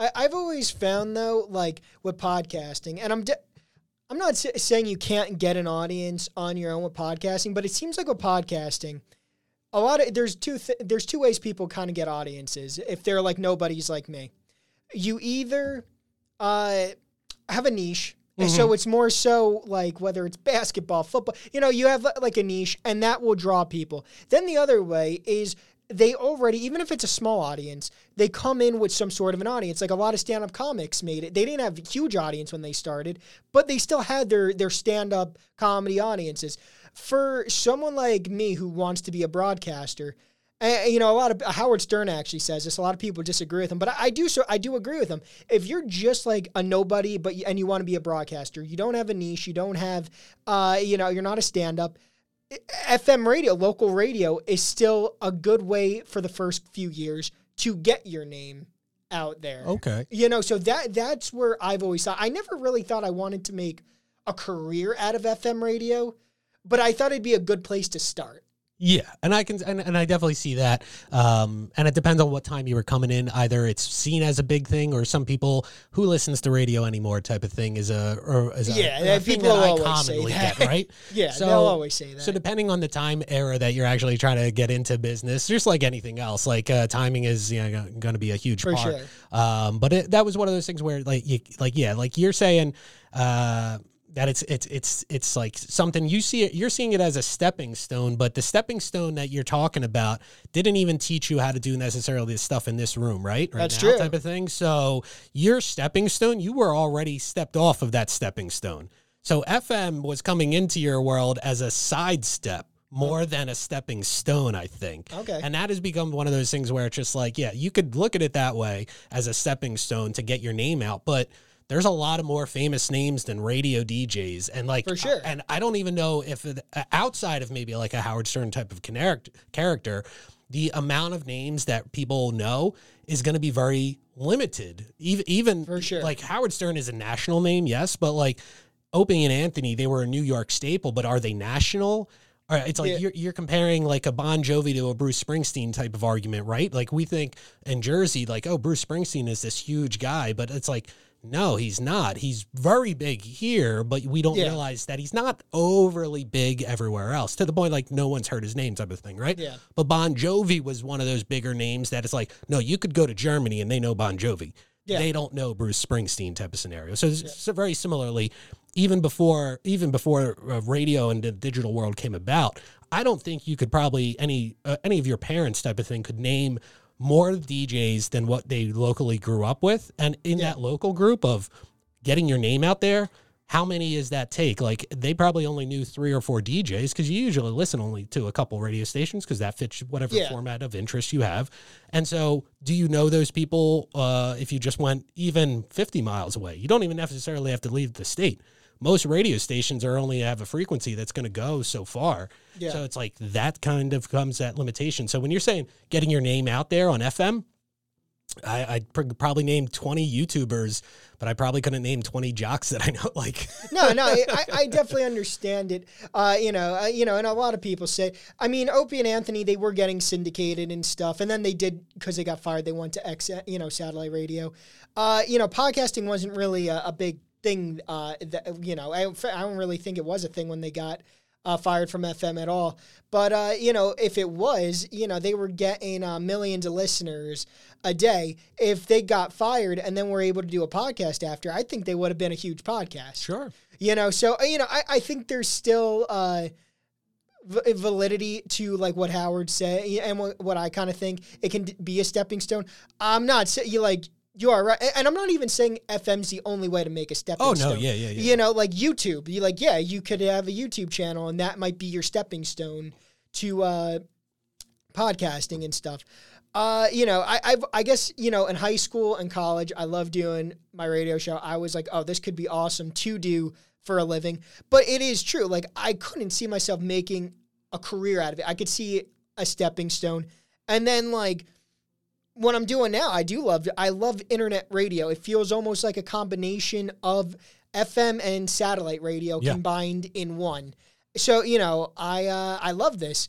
I, I've always found though, like with podcasting, and I'm de- I'm not sa- saying you can't get an audience on your own with podcasting, but it seems like with podcasting, a lot of there's two th- there's two ways people kind of get audiences if they're like nobodies like me. You either uh, have a niche. and So it's more so like whether it's basketball, football, you know, you have like a niche and that will draw people. Then the other way is they already, even if it's a small audience, they come in with some sort of an audience. Like a lot of stand-up comics made it. They didn't have a huge audience when they started, but they still had their their stand-up comedy audiences. For someone like me who wants to be a broadcaster, uh, you know, a lot of Howard Stern actually says this. A lot of people disagree with him, but I, I do so. I do agree with him. If you're just like a nobody, but and you want to be a broadcaster, you don't have a niche, you don't have, uh, you know, you're not a stand-up. FM radio, local radio, is still a good way for the first few years to get your name out there. Okay. You know, so that that's where I've always thought. I never really thought I wanted to make a career out of FM radio, but I thought it'd be a good place to start. Yeah, and I can and, and I definitely see that. Um, and it depends on what time you were coming in. Either it's seen as a big thing, or some people who listens to radio anymore type of thing is a or is a, Yeah, a thing people that I always say commonly that. get right. Yeah, So- they'll always say that. So depending on the time era that you're actually trying to get into business, just like anything else, like uh, timing is you know, going to be a huge For part. sure. Um, but it, that was one of those things where like you like yeah, like you're saying uh, that it's it's it's it's like something you see it you're seeing it as a stepping stone, but the stepping stone that you're talking about didn't even teach you how to do necessarily the stuff in this room, right? Right That's now true. type of thing. So your stepping stone, you were already stepped off of that stepping stone. So FM was coming into your world as a sidestep more than a stepping stone, I think. Okay. And that has become one of those things where it's just like, yeah, you could look at it that way as a stepping stone to get your name out, but there's a lot of more famous names than radio DJs, and like For sure. And I don't even know if it, uh, outside of maybe like a Howard Stern type of character, the amount of names that people know is going to be very limited. Even even For sure. like Howard Stern is a national name, yes, but like Opie and Anthony, they were a New York staple, but are they national? Right, it's like Yeah. you're, you're comparing like a Bon Jovi to a Bruce Springsteen type of argument, right? Like we think in Jersey, like, oh, Bruce Springsteen is this huge guy, but it's like, no, he's not. He's very big here, but we don't Yeah. realize that he's not overly big everywhere else to the point like no one's heard his name type of thing, right? Yeah. But Bon Jovi was one of those bigger names that it's like, no, you could go to Germany and they know Bon Jovi. Yeah. They don't know Bruce Springsteen type of scenario. So, it's so very similarly, even before even before uh, radio and the digital world came about, I don't think you could probably any uh, any of your parents type of thing could name more DJs than what they locally grew up with, and in Yeah. that local group of getting your name out there. How many does that take? Like they probably only knew three or four DJs because you usually listen only to a couple radio stations because that fits whatever Yeah. format of interest you have. And so, do you know those people uh, if you just went even 50 miles away? You don't even necessarily have to leave the state. Most radio stations are only have a frequency that's going to go so far. Yeah. So it's like that kind of comes at limitation. So when you're saying getting your name out there on FM, I, I'd pr- probably name 20 YouTubers, but I probably couldn't name 20 jocks that I know. Like, no, no, I, I definitely understand it. Uh, you know, uh, you know, and a lot of people say, I mean, Opie and Anthony, they were getting syndicated and stuff, and then they did because they got fired. They went to X, you know, satellite radio. Uh, you know, podcasting wasn't really a, a big thing. Uh, that, you know, I, I don't really think it was a thing when they got uh, fired from FM at all. But uh, you know, if it was, you know, they were getting uh, millions of listeners a day. If they got fired and then were able to do a podcast after, I think they would have been a huge podcast. sure. You know, so you know, I, I think there's still uh, v- validity to like what Howard said and what, what I kind of think it can be a stepping stone. I'm not saying you like you are right, and I'm not even saying FM's the only way to make a stepping Oh, stone. no. Yeah, yeah, yeah. You know, like YouTube. You like, yeah, you could have a YouTube channel, and that might be your stepping stone to uh, podcasting and stuff. Uh, you know, I, I've, I guess you know, in high school and college, I loved doing my radio show. I was like, oh, this could be awesome to do for a living. But it is true. Like, I couldn't see myself making a career out of it. I could see a stepping stone, and then like what I'm doing now, I do love. I love internet radio. It feels almost like a combination of FM and satellite radio Yeah. combined in one. So you know, I uh, I love this.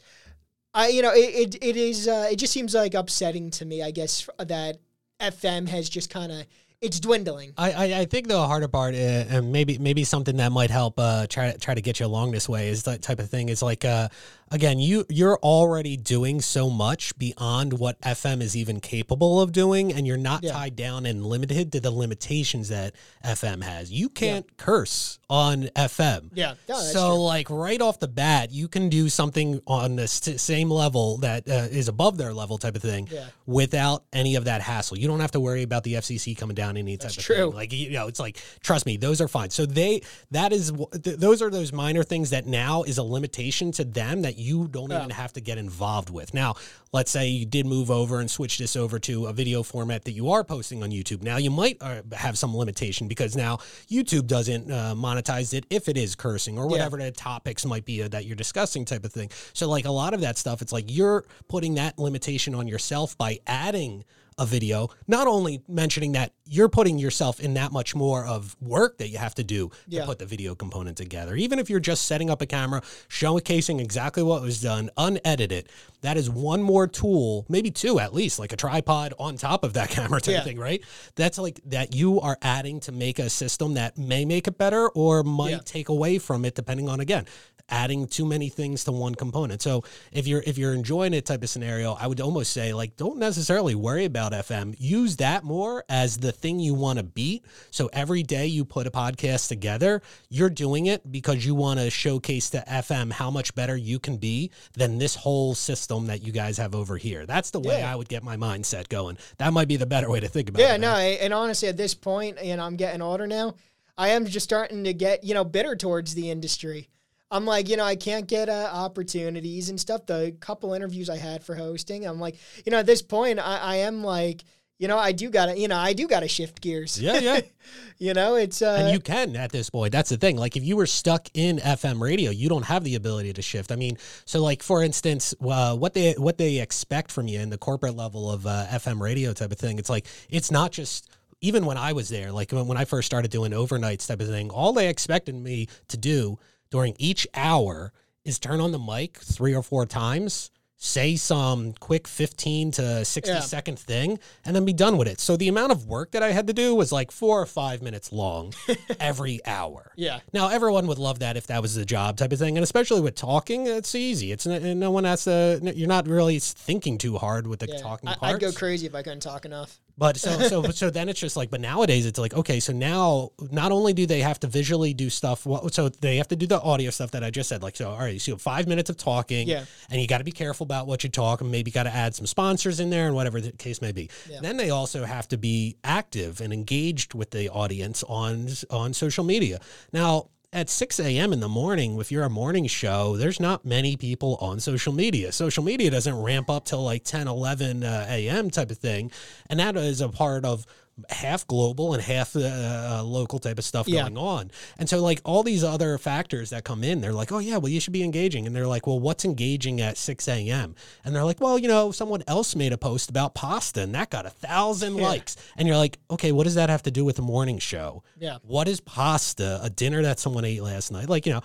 I you know it it, it is uh, it just seems like upsetting to me. I guess that FM has just kind of it's dwindling. I, I, I think the harder part, uh, and maybe maybe something that might help uh, try try to get you along this way is that type of thing. Is like uh, again, you you're already doing so much beyond what FM is even capable of doing, and you're not Yeah. tied down and limited to the limitations that FM has. You can't curse on FM. Yeah, no, so true. like right off the bat, you can do something on the st- same level that uh, is above their level type of thing Yeah. without any of that hassle. You don't have to worry about the FCC coming down any type That's of true. thing. Like you know, it's like trust me, those are fine. So they that is th- those are those minor things that now is a limitation to them that you don't Yeah. even have to get involved with. Now, let's say you did move over and switch this over to a video format that you are posting on YouTube. Now you might uh, have some limitation because now YouTube doesn't uh, monetize it if it is cursing or whatever the topics might be uh, that you're discussing type of thing. So like a lot of that stuff, it's like you're putting that limitation on yourself by adding a video, not only mentioning that you're putting yourself in that much more of work that you have to do to Yeah. put the video component together. Even if you're just setting up a camera, showcasing exactly what was done, unedited, that is one more tool, maybe two at least, like a tripod on top of that camera type Yeah. thing, right? That's like that you are adding to make a system that may make it better or might Yeah. take away from it depending on again adding too many things to one component. So if you're if you're enjoying it type of scenario, I would almost say like don't necessarily worry about FM. Use that more as the thing you want to beat. So every day you put a podcast together, you're doing it because you want to showcase to FM how much better you can be than this whole system that you guys have over here. That's the way Yeah. I would get my mindset going. That might be the better way to think about Yeah, it. Yeah, no. I- and honestly, at this and you know, I'm getting older now. I am just starting to get, you know, bitter towards the industry. I'm like, you know, I can't get uh, opportunities and stuff. The couple interviews I had for hosting, I'm like, you know, at this point, I, I am like, you know, I do gotta, you know, I do gotta shift gears. Yeah, yeah. you know, it's uh, and you can at this point. That's the thing. Like if you were stuck in FM radio, you don't have the ability to shift. I mean, so like for instance, uh, what they what they expect from you in the corporate level of uh, FM radio type of thing, it's like it's not just. Even when I was there, like when, when I first started doing overnights type of thing, all they expected me to do during each hour is turn on the mic three or four times, say some quick 15 to 60 Yeah. second thing, and then be done with it. So the amount of work that I had to do was like four or five minutes long every hour. yeah, Now, everyone would love that if that was the job type of thing, and especially with talking, it's easy. It's n- no one has to. You're not really thinking too hard with the yeah. talking I, parts. I'd go crazy if I couldn't talk enough. But so so so then it's just like, but nowadays it's like, okay, so now not only do they have to visually do stuff, well, so they have to do the audio stuff that I just said, like, so all right, so you have five minutes of talking, Yeah. and you got to be careful about what you talk, and maybe got to add some sponsors in there, and whatever the case may be. Yeah. Then they also have to be active and engaged with the audience on on social media. Now. At 6 a.m. in the morning, if you're a morning show, there's not many people on social media. Social media doesn't ramp up till like 10, 11 uh, a.m. type of thing. And that is a part of half global and half uh, local type of stuff Yeah. going on. And so, like, all these other factors that come in, they're like, oh, yeah, well, you should be engaging. And they're like, well, what's engaging at 6 a.m.? And they're like, well, you know, someone else made a post about pasta and that got a thousand Yeah. likes. And you're like, okay, what does that have to do with the morning show? Yeah. What is pasta? A dinner that someone ate last night? Like, you know,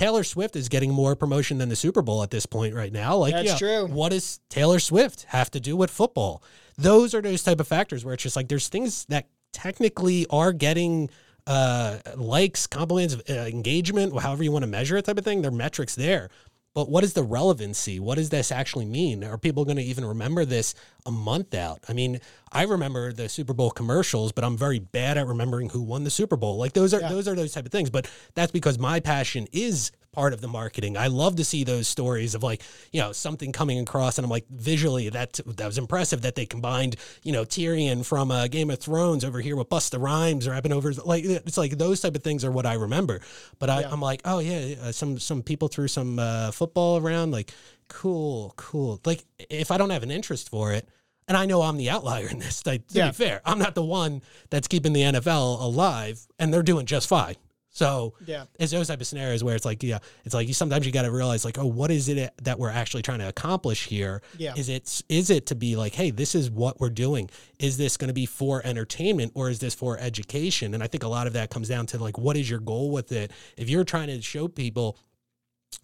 Taylor Swift is getting more promotion than the Super Bowl at this point right now. Like, That's yeah, true. What does Taylor Swift have to do with football? Those are those type of factors where it's just like there's things that technically are getting uh, likes, compliments, uh, engagement, however you want to measure it, type of thing. There are metrics there. But what is the relevancy? What does this actually mean? Are people going to even remember this a month out? I mean, I remember the Super Bowl commercials, but I'm very bad at remembering who won the Super Bowl. Like those are Yeah. those are those type of things. But that's because my passion is part of the marketing. I love to see those stories of like, you know, something coming across and I'm like visually that that was impressive that they combined, you know, Tyrion from uh, Game of Thrones over here with Busta Rhymes or rapping over like it's like those type of things are what I remember. But I, Yeah. I'm like, oh yeah, uh, some some people threw some uh, football around like cool, cool. Like if I don't have an interest for it, and I know I'm the outlier in this. Like, to Yeah. be fair, I'm not the one that's keeping the NFL alive, and they're doing just fine. So Yeah. it's those type of scenarios where it's like, yeah, it's like you sometimes you got to realize like, oh, what is it that we're actually trying to accomplish here? Yeah. Is it is it to be like, hey, this is what we're doing? Is this going to be for entertainment or is this for education? And I think a lot of that comes down to like, what is your goal with it? If you're trying to show people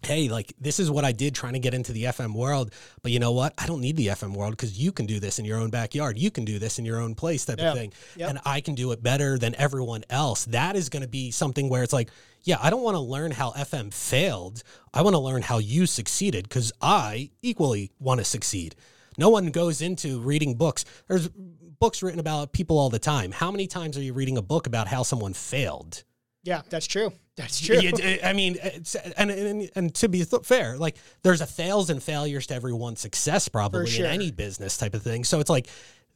hey, like this is what I did trying to get into the FM world. But you know what? I don't need the FM world because you can do this in your own backyard. You can do this in your own place type Yeah. of thing. Yep. And I can do it better than everyone else. That is going to be something where it's like, yeah, I don't want to learn how FM failed. I want to learn how you succeeded because I equally want to succeed. No one goes into reading books. There's books written about people all the time. How many times are you reading a book about how someone failed? Yeah, that's true. That's true. Yeah, I mean, it's, and, and and to be th- fair, like there's a thousand failures to every one success probably sure. in any business type of thing. So it's like,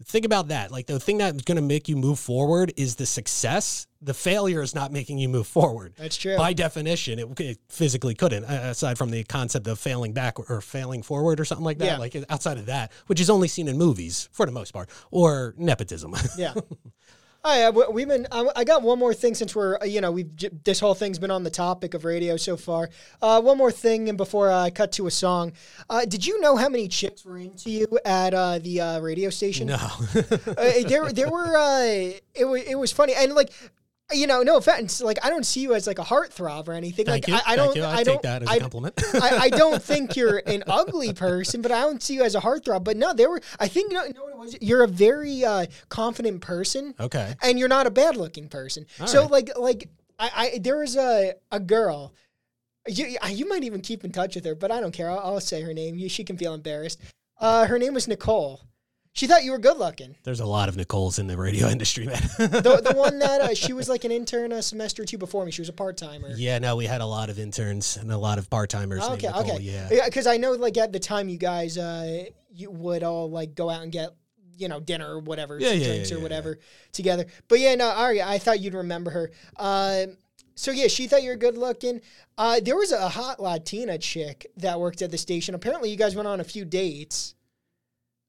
think about that. Like the thing that's going to make you move forward is the success. The failure is not making you move forward. That's true. By definition, it, it physically couldn't, uh, aside from the concept of failing back or failing forward or something like that. Yeah. Like outside of that, which is only seen in movies for the most part, or nepotism. yeah. Hi, uh, we- we've been. I I got one more thing since we're, uh, you know, we've this whole thing's been on the topic of radio so far. Uh, one more thing, and before I cut to a song, uh, did you know how many chicks were into you at uh, the uh, radio station? No. uh, there, there were. Uh, it was, it was funny, and like, you know, no offense, like I don't see you as like a heartthrob or anything. Thank like you. I, I don't, you. I, I don't, that as a I, compliment. I, I don't think you're an ugly person, but I don't see you as a heartthrob. But no, there were. I think you know, you know what it was. You're a very uh, confident person, okay. and you're not a bad looking person. All so right. like, like I, I there was a a girl. You, you might even keep in touch with her, but I don't care. I'll, I'll say her name. You, she can feel embarrassed. Uh, her name was Nicole. She thought you were good looking. There's a lot of Nicoles in the radio industry, man. The, the one that uh, she was like an intern a semester or two before me. She was a part timer. yeah, no, we had a lot of interns and a lot of part timers. Okay, okay. Yeah. Because I know, like at the time, you guys, uh, you would all like go out and get, you know, dinner or whatever, Yeah, yeah, drinks yeah, or whatever together. But yeah, no, Ari, I thought you'd remember her. Um, so yeah, she thought you were good looking. Uh, there was a hot Latina chick that worked at the station. Apparently, you guys went on a few dates.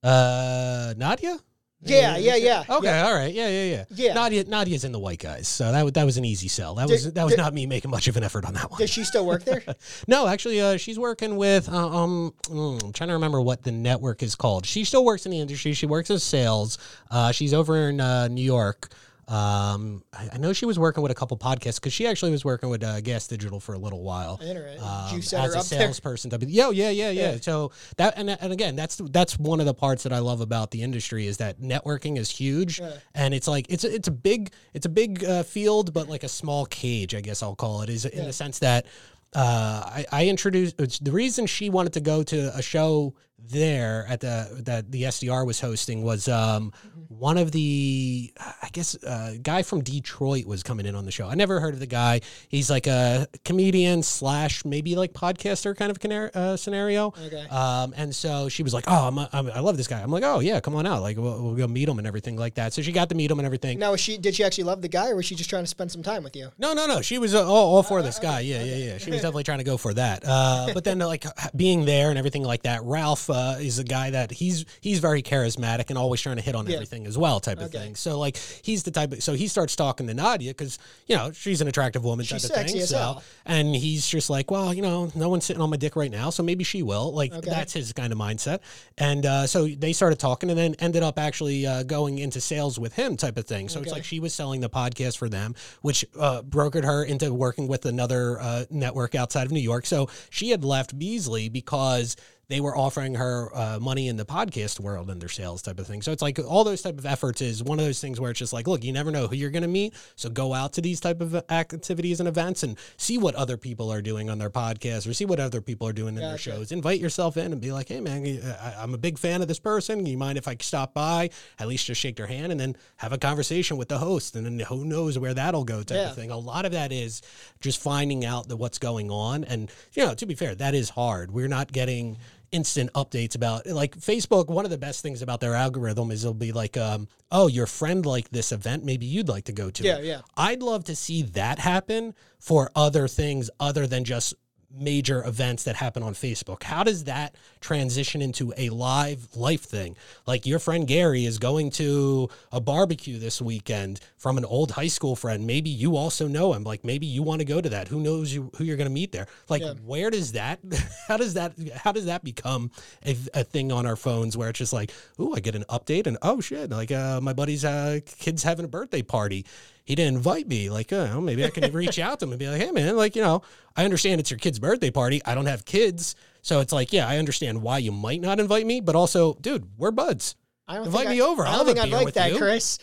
Uh, Nadia? Yeah, yeah, yeah. Okay, yeah. all right. Yeah, yeah, yeah. Yeah. Nadia Nadia's in the white guys. So that wa- that was an easy sell. That Did- was that was did- not me making much of an effort on that one. Does she still work there? No, actually, uh, she's working with. Uh, um, mm, I'm trying to remember what the network is called. She still works in the industry. She works as sales. Uh, she's over in uh, New York. Um, I, I know she was working with a couple podcasts because she actually was working with uh, Gas Digital for a little while. Um, as a up there. salesperson, type yeah, yeah, yeah, yeah. So that and and again, that's that's one of the parts that I love about the industry is that networking is huge, Yeah. and it's like it's a, it's a big it's a big uh, field, but like a small cage, I guess I'll call it, is in Yeah. the sense that uh, I, I introduced the reason she wanted to go to a show there at the that the SDR was hosting was um, one of the I guess uh, guy from Detroit was coming in on the show. I never heard of the guy. He's like a comedian slash maybe like podcaster kind of cana- uh, scenario. Okay. Um, and so she was like, "Oh, I'm, I'm, I love this guy." I'm like, "Oh yeah, come on out. Like we'll, we'll go meet him and everything like that." So she got to meet him and everything. Now, she did she actually love the guy, or was she just trying to spend some time with you? No, no, no. She was uh, all, all for this guy. Yeah, yeah, yeah. She was definitely trying to go for that. Uh, but then, like being there and everything like that, Ralph uh, is a guy that he's he's very charismatic and always trying to hit on Yeah. everything as well, type of Okay. thing. So like he's the type. Of, so he starts talking to Nadia because you know she's an attractive woman, She's type of sexy thing. as So hell. and he's just like, well, you know, no one's sitting on my dick right now, so maybe she will. Like Okay. that's his kind of mindset. And uh, so they started talking, and then ended up actually uh, going into sales with him, type of thing. So it's like she was selling the podcast for them, which uh, brokered her into working with another uh, network outside of New York. So she had left Beasley because they were offering her uh, money in the podcast world and their sales type of thing. So it's like all those type of efforts is one of those things where it's just like, look, you never know who you're going to meet. So go out to these type of activities and events and see what other people are doing on their podcast or see what other people are doing in their shows. Invite yourself in and be like, hey man, I, I'm a big fan of this person. You mind if I stop by? At least just shake their hand and then have a conversation with the host. And then who knows where that'll go type Yeah. of thing. A lot of that is just finding out that what's going on. And you know, to be fair, that is hard. We're not getting instant updates about like Facebook. One of the best things about their algorithm is it'll be like, um, oh, your friend liked this event. Maybe you'd like to go to. Yeah, it. yeah. I'd love to see that happen for other things other than just major events that happen on Facebook. How does that transition into a live life thing? Like your friend Gary is going to a barbecue this weekend from an old high school friend. Maybe you also know him. Like maybe you want to go to that. Who knows you, who you're going to meet there? Like Yeah. where does that how does that how does that become a, a thing on our phones where it's just like, "Oh, I get an update and oh shit, like uh, my buddy's uh, kid's having a birthday party." He didn't invite me. Like, uh, maybe I can reach out to him and be like, hey, man, like, you know, I understand it's your kid's birthday party. I don't have kids. So it's like, yeah, I understand why you might not invite me, but also, dude, we're buds. I don't Invite think me I, over. I I'll don't have think I'd like that, you. Chris.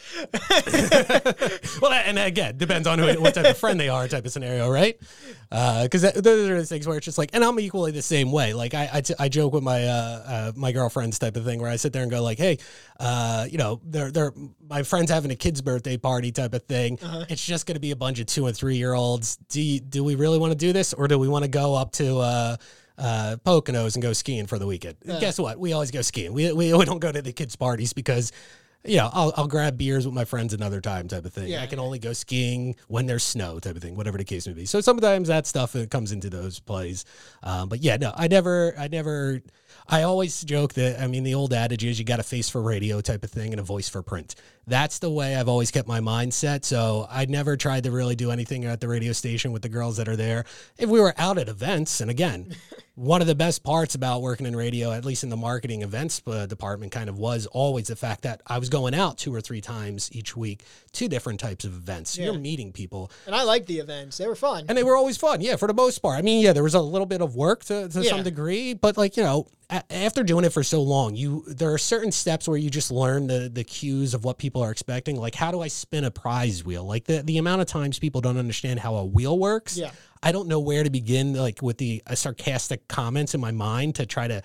well, and again, depends on who, what type of friend they are, type of scenario, right? Because those are the things where it's just like, and I'm equally the same way. Like I, I, t- I joke with my uh, uh, my girlfriends type of thing, where I sit there and go like, hey, uh, you know, they're they're my friends having a kid's birthday party type of thing. Uh-huh. It's just going to be a bunch of two and three year olds. Do you, do we really want to do this, or do we want to go up to? Uh, Poconos and go skiing for the weekend. Guess what? We always go skiing. We, we, we don't go to the kids' parties because you know, I'll, I'll grab beers with my friends another time type of thing. Yeah. I can only go skiing when there's snow type of thing, whatever the case may be. So sometimes that stuff uh, comes into those plays. Um, but yeah, no, I never, I never, I always joke that, I mean, the old adage is you got a face for radio type of thing and a voice for print. That's the way I've always kept my mindset. So I'd never tried to really do anything at the radio station with the girls that are there. If we were out at events, and again, one of the best parts about working in radio, at least in the marketing events uh, department, kind of was always the fact that I was going out two or three times each week to different types of events. Yeah. You're meeting people, And I liked the events; they were fun. and they were always fun. Yeah, for the most part. I mean, yeah, there was a little bit of work to, to Yeah. some degree, but like you know, after doing it for so long, you there are certain steps where you just learn the the cues of what people are expecting. Like, how do I spin a prize wheel? Like the the amount of times people don't understand how a wheel works. Yeah. I don't know where to begin, like with the uh, sarcastic comments in my mind to try to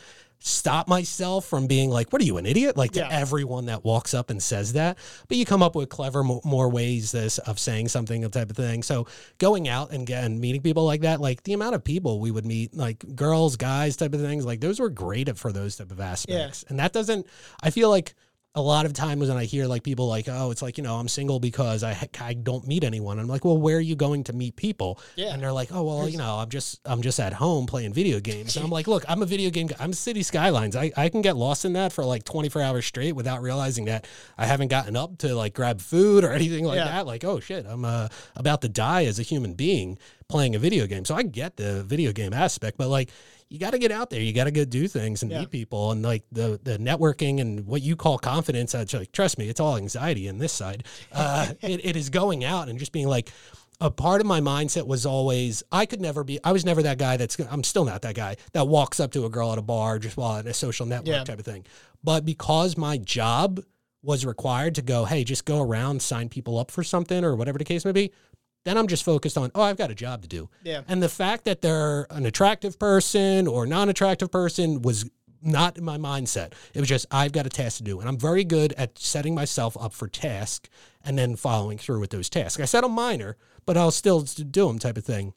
stop myself from being like, "What are you, an idiot?" Like to Yeah. everyone that walks up and says that. But you come up with clever more ways this, of saying something, of type of thing. So going out and getting meeting people like that, like the amount of people we would meet, like girls, guys, type of things, like those were great for those type of aspects. And that doesn't. I feel like a lot of times when I hear like people like, oh, it's like, you know, I'm single because I, I don't meet anyone. I'm like, well, where are you going to meet people? Yeah. And they're like, oh, well, you know, I'm just, I'm just at home playing video games. And I'm like, look, I'm a video game guy. I'm City Skylines. I, I can get lost in that for like 24 hours straight without realizing that I haven't gotten up to like grab food or anything like Yeah. that. Like, oh shit, I'm uh, about to die as a human being playing a video game. So I get the video game aspect, but like, you got to get out there. You got to go do things and Yeah. meet people, and like the the networking and what you call confidence. That's like, trust me, it's all anxiety in this side. Uh, it, it is going out and just being like. A part of my mindset was always I could never be. I was never that guy that's. I'm still not that guy that walks up to a girl at a bar just while at a social network Yeah. type of thing. But because my job was required to go, hey, just go around, sign people up for something or whatever the case may be. Then I'm just focused on, oh, I've got a job to do. Yeah. And the fact that they're an attractive person or non attractive person was not in my mindset. It was just, I've got a task to do. And I'm very good at setting myself up for task and then following through with those tasks. I set them minor, but I'll still do them type of thing.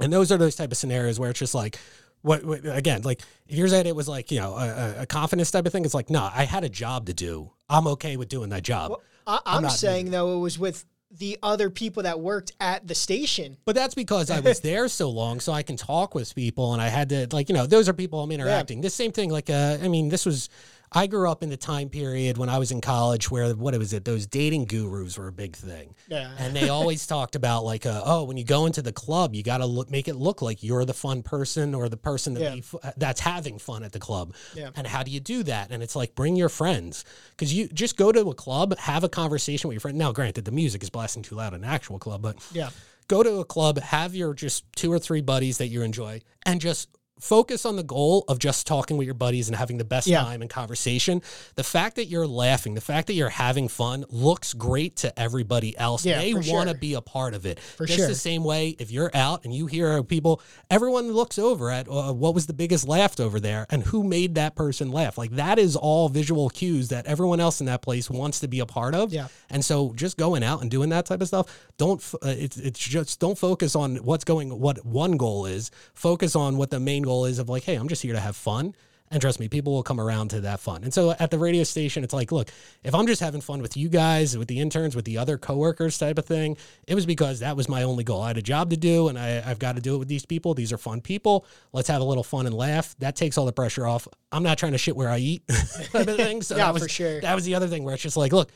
And those are those type of scenarios where it's just like, what, what again, like if you're it was like, you know, a, a- confidence type of thing, it's like, no, I had a job to do. I'm okay with doing that job. I, I'm I'm not saying though, it was with the other people that worked at the station. But that's because I was there so long, so I can talk with people, and I had to like you know those are people I'm interacting. The same thing, like uh, I mean, this was I grew up in the time period when I was in college where what was it? Those dating gurus were a big thing, Yeah. and they always talked about like uh, oh when you go into the club you got to look make it look like you're the fun person or the person that Yeah. f- that's having fun at the club. Yeah. And how do you do that? And it's like bring your friends because you just go to a club, have a conversation with your friend. Now, granted, the music is blasting too loud in an actual club, but Yeah. go to a club, have your just two or three buddies that you enjoy, and just focus on the goal of just talking with your buddies and having the best Yeah. time and conversation. The fact that you're laughing, the fact that you're having fun looks great to everybody else. Yeah, they want to sure. be a part of it. For Just sure. the same way if you're out and you hear people, everyone looks over at uh, what was the biggest laugh over there and who made that person laugh. Like that is all visual cues that everyone else in that place wants to be a part of. Yeah. And so just going out and doing that type of stuff, don't uh, it's it's just don't focus on what's going what one goal is. Focus on what the main goal is of like, hey, I'm just here to have fun. And trust me, people will come around to that fun. And so at the radio station, it's like, look, if I'm just having fun with you guys, with the interns, with the other coworkers type of thing, it was because that was my only goal. I had a job to do and I, I've got to do it with these people. These are fun people. Let's have a little fun and laugh. That takes all the pressure off. I'm not trying to shit where I eat type of thing. So Yeah, that was, for sure. that was the other thing where it's just like, look,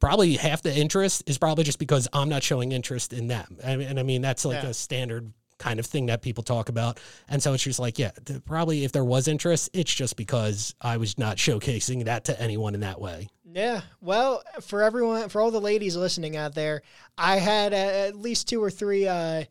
probably half the interest is probably just because I'm not showing interest in them. I mean, and I mean, that's like Yeah. a standard kind of thing that people talk about. And so it's just like, yeah, probably if there was interest, it's just because I was not showcasing that to anyone in that way. Yeah. Well, for everyone, for all the ladies listening out there, I had uh, at least two or three uh,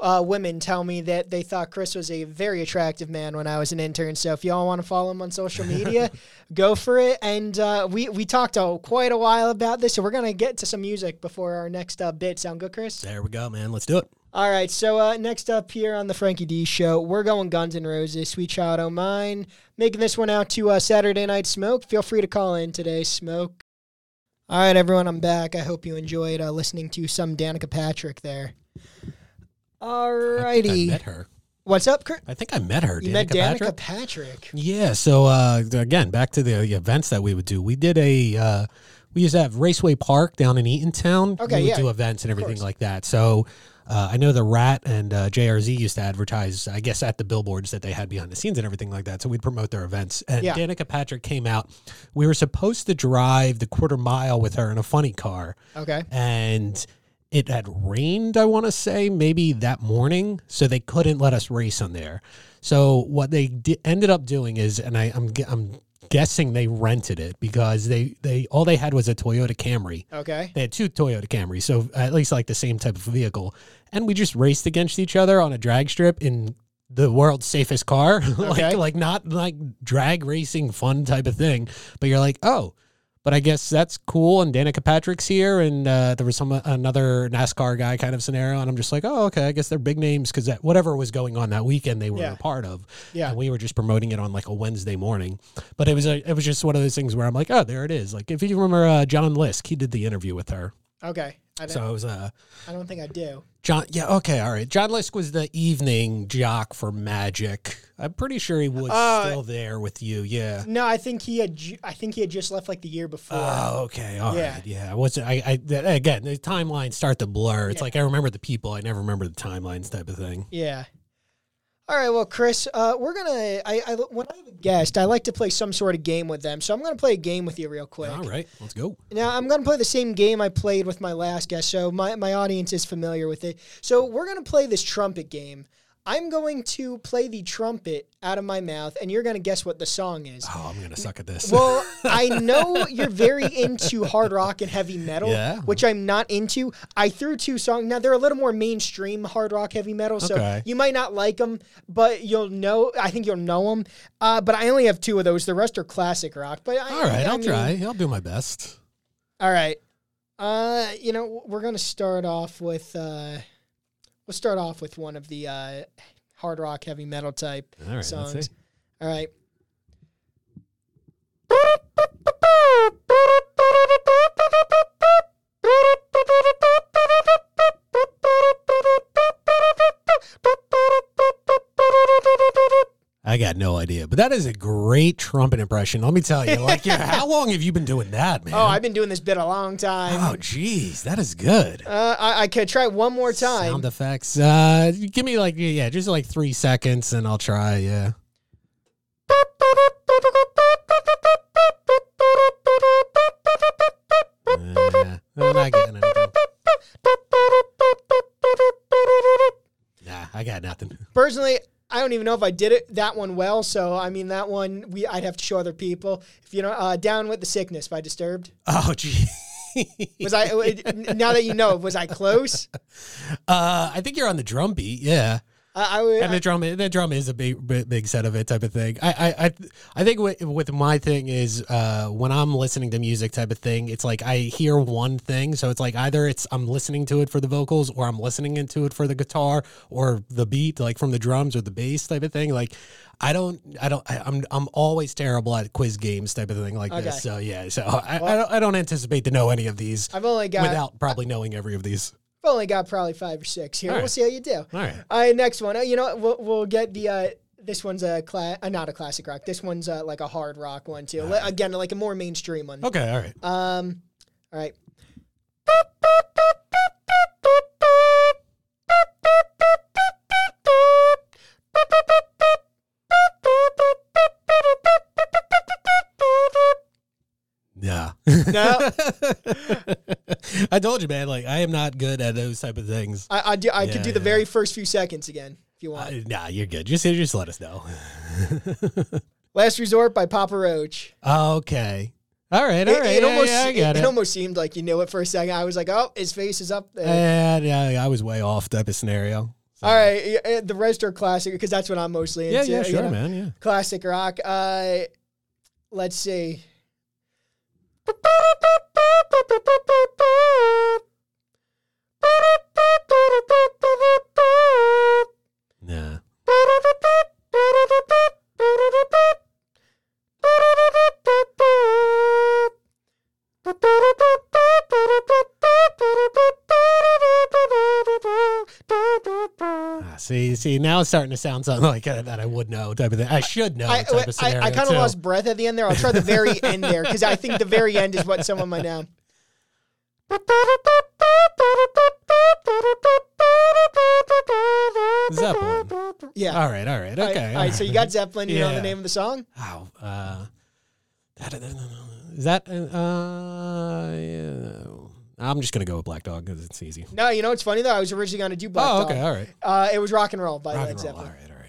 uh, women tell me that they thought Chris was a very attractive man when I was an intern. So if y'all want to follow him on social media, go for it. And uh, we we talked uh, quite a while about this, so we're gonna get to some music before our next uh, bit. Sound good, Chris? There we go, man. Let's do it. All right, so uh, next up here on the Frankie D Show, we're going Guns N' Roses, Sweet Child O' Mine. Making this one out to uh, Saturday Night Smoke. Feel free to call in today, Smoke. All right, everyone, I'm back. I hope you enjoyed uh, listening to some Danica Patrick there. All righty. I righty. met her. What's up, Chris? I think I met her. You met Danica Danica Patrick? Patrick. Yeah. So uh, again, back to the events that we would do. We did a uh, we used to have Raceway Park down in Eatontown. Okay, we would yeah, do events and everything like that. So Uh, I know the Rat and uh, JRZ used to advertise, I guess, at the billboards that they had behind the scenes and everything like that. So we'd promote their events. And Yeah. Danica Patrick came out. We were supposed to drive the quarter mile with her in a funny car, Okay. and it had rained. I want to say maybe that morning, so they couldn't let us race on there. So what they di- ended up doing is, and I, I'm I'm guessing they rented it because they they all they had was a Toyota Camry. Okay. They had two Toyota Camrys, so at least like the same type of vehicle. And we just raced against each other on a drag strip in the world's safest car. Okay. like like not like drag racing fun type of thing. But you're like, oh, but I guess that's cool. And Danica Patrick's here, and uh, there was some another NASCAR guy kind of scenario, and I'm just like, oh, okay, I guess they're big names because whatever was going on that weekend, they were Yeah. a part of. Yeah. And we were just promoting it on like a Wednesday morning. But it was a, it was just one of those things where I'm like, oh, there it is. Like if you remember uh, John Lisk, he did the interview with her. Okay. I don't, So it was uh I don't think I do. John yeah, okay, all right. John Lisk was the evening jock for Magic. I'm pretty sure he was Uh, still there with you, yeah. No, I think he had. ju- I think he had just left like the year before. Oh, okay. all right, Yeah. yeah. What's I, I again the timelines start to blur. It's Yeah. like I remember the people, I never remember the timelines type of thing. Yeah. All right, well, Chris, uh, we're gonna. I, I when I have a guest, I like to play some sort of game with them. So I'm gonna play a game with you real quick. All right, let's go. Now I'm gonna play the same game I played with my last guest, so my my audience is familiar with it. So we're gonna play this trumpet game. I'm going to play the trumpet out of my mouth, and you're gonna guess what the song is. Oh, I'm gonna suck at this. Well, I know you're very into hard rock and heavy metal, Yeah. which I'm not into. I threw two songs. Now they're a little more mainstream hard rock, heavy metal, so Okay. you might not like them, but you'll know. I think you'll know them. Uh, but I only have two of those. The rest are classic rock. But I, all right, I I'll mean- try. I'll do my best. All right. Uh, you know, we're gonna start off with. Uh, we'll start off with one of the uh, hard rock, heavy metal type All right, songs. All right. Got no idea, but that is a great trumpet impression. Let me tell you. Like, yeah, how long have you been doing that, man? Oh, I've been doing this bit a long time. Oh, jeez, that is good. Uh, I, I could try one more time. Sound effects. Uh, give me like yeah, just like three seconds, and I'll try. Yeah. Uh, I'm not getting anything. Nah, I got nothing. Personally, I don't even know if I did it that one well. So I mean, that one we I'd have to show other people. If you know, uh, down with the sickness by Disturbed. Oh, gee. Was I now that you know? Was I close? Uh, I think you're on the drum beat. Yeah. I, I would. And the drum, the drum is a big, big, set of it type of thing. I, I, I, I think with, with my thing is uh, when I'm listening to music type of thing, it's like I hear one thing, so it's like either it's I'm listening to it for the vocals, or I'm listening into it for the guitar or the beat, like from the drums or the bass type of thing. Like I don't, I don't, I, I'm, I'm always terrible at quiz games type of thing like Okay. this. So yeah, so I, I, don't, I don't anticipate to know any of these I've only got. without probably knowing every of these. I've only got probably five or six here. All We'll right. see how you do. All right. All right, next one. Uh, you know, we'll we'll get the. Uh, this one's a cla- uh, not a classic rock. This one's uh, like a hard rock one too. Li- Again, like a more mainstream one. Okay. All right. Um, all right. Yeah. No, I told you, man. Like I am not good at those type of things. I I, do, I could Yeah, do the very first few seconds again if you want. Uh, nah, you're good. Just just let us know. Last Resort by Papa Roach. okay. All right. All It, right. it yeah, almost yeah, I it, it it. almost seemed like you knew it for a second. I was like, oh, his face is up there. And yeah, I was way off type of scenario. So- All right, uh, the rest are classic because that's what I'm mostly Yeah. into. Yeah. you Sure, know. man. Yeah. Classic rock. Uh, let's see. Yeah. Ah, see, see, now it's starting to sound something like uh, that I would know type of thing. I should know I, type I, of scenario. I kind of lost breath at the end there. I'll try the very end there because I think the very end is what someone might know. Zeppelin. Yeah. All right, all right, okay. all right, so you got Zeppelin. You know the name of the song? Wow. Uh, is that? Uh, yeah. I'm just gonna go with Black Dog because it's easy. No, you know what's funny though? I was originally to do Black oh, Dog. okay, all right. Uh, it was Rock and Roll by Rock Led. Zeppelin. All right, all right.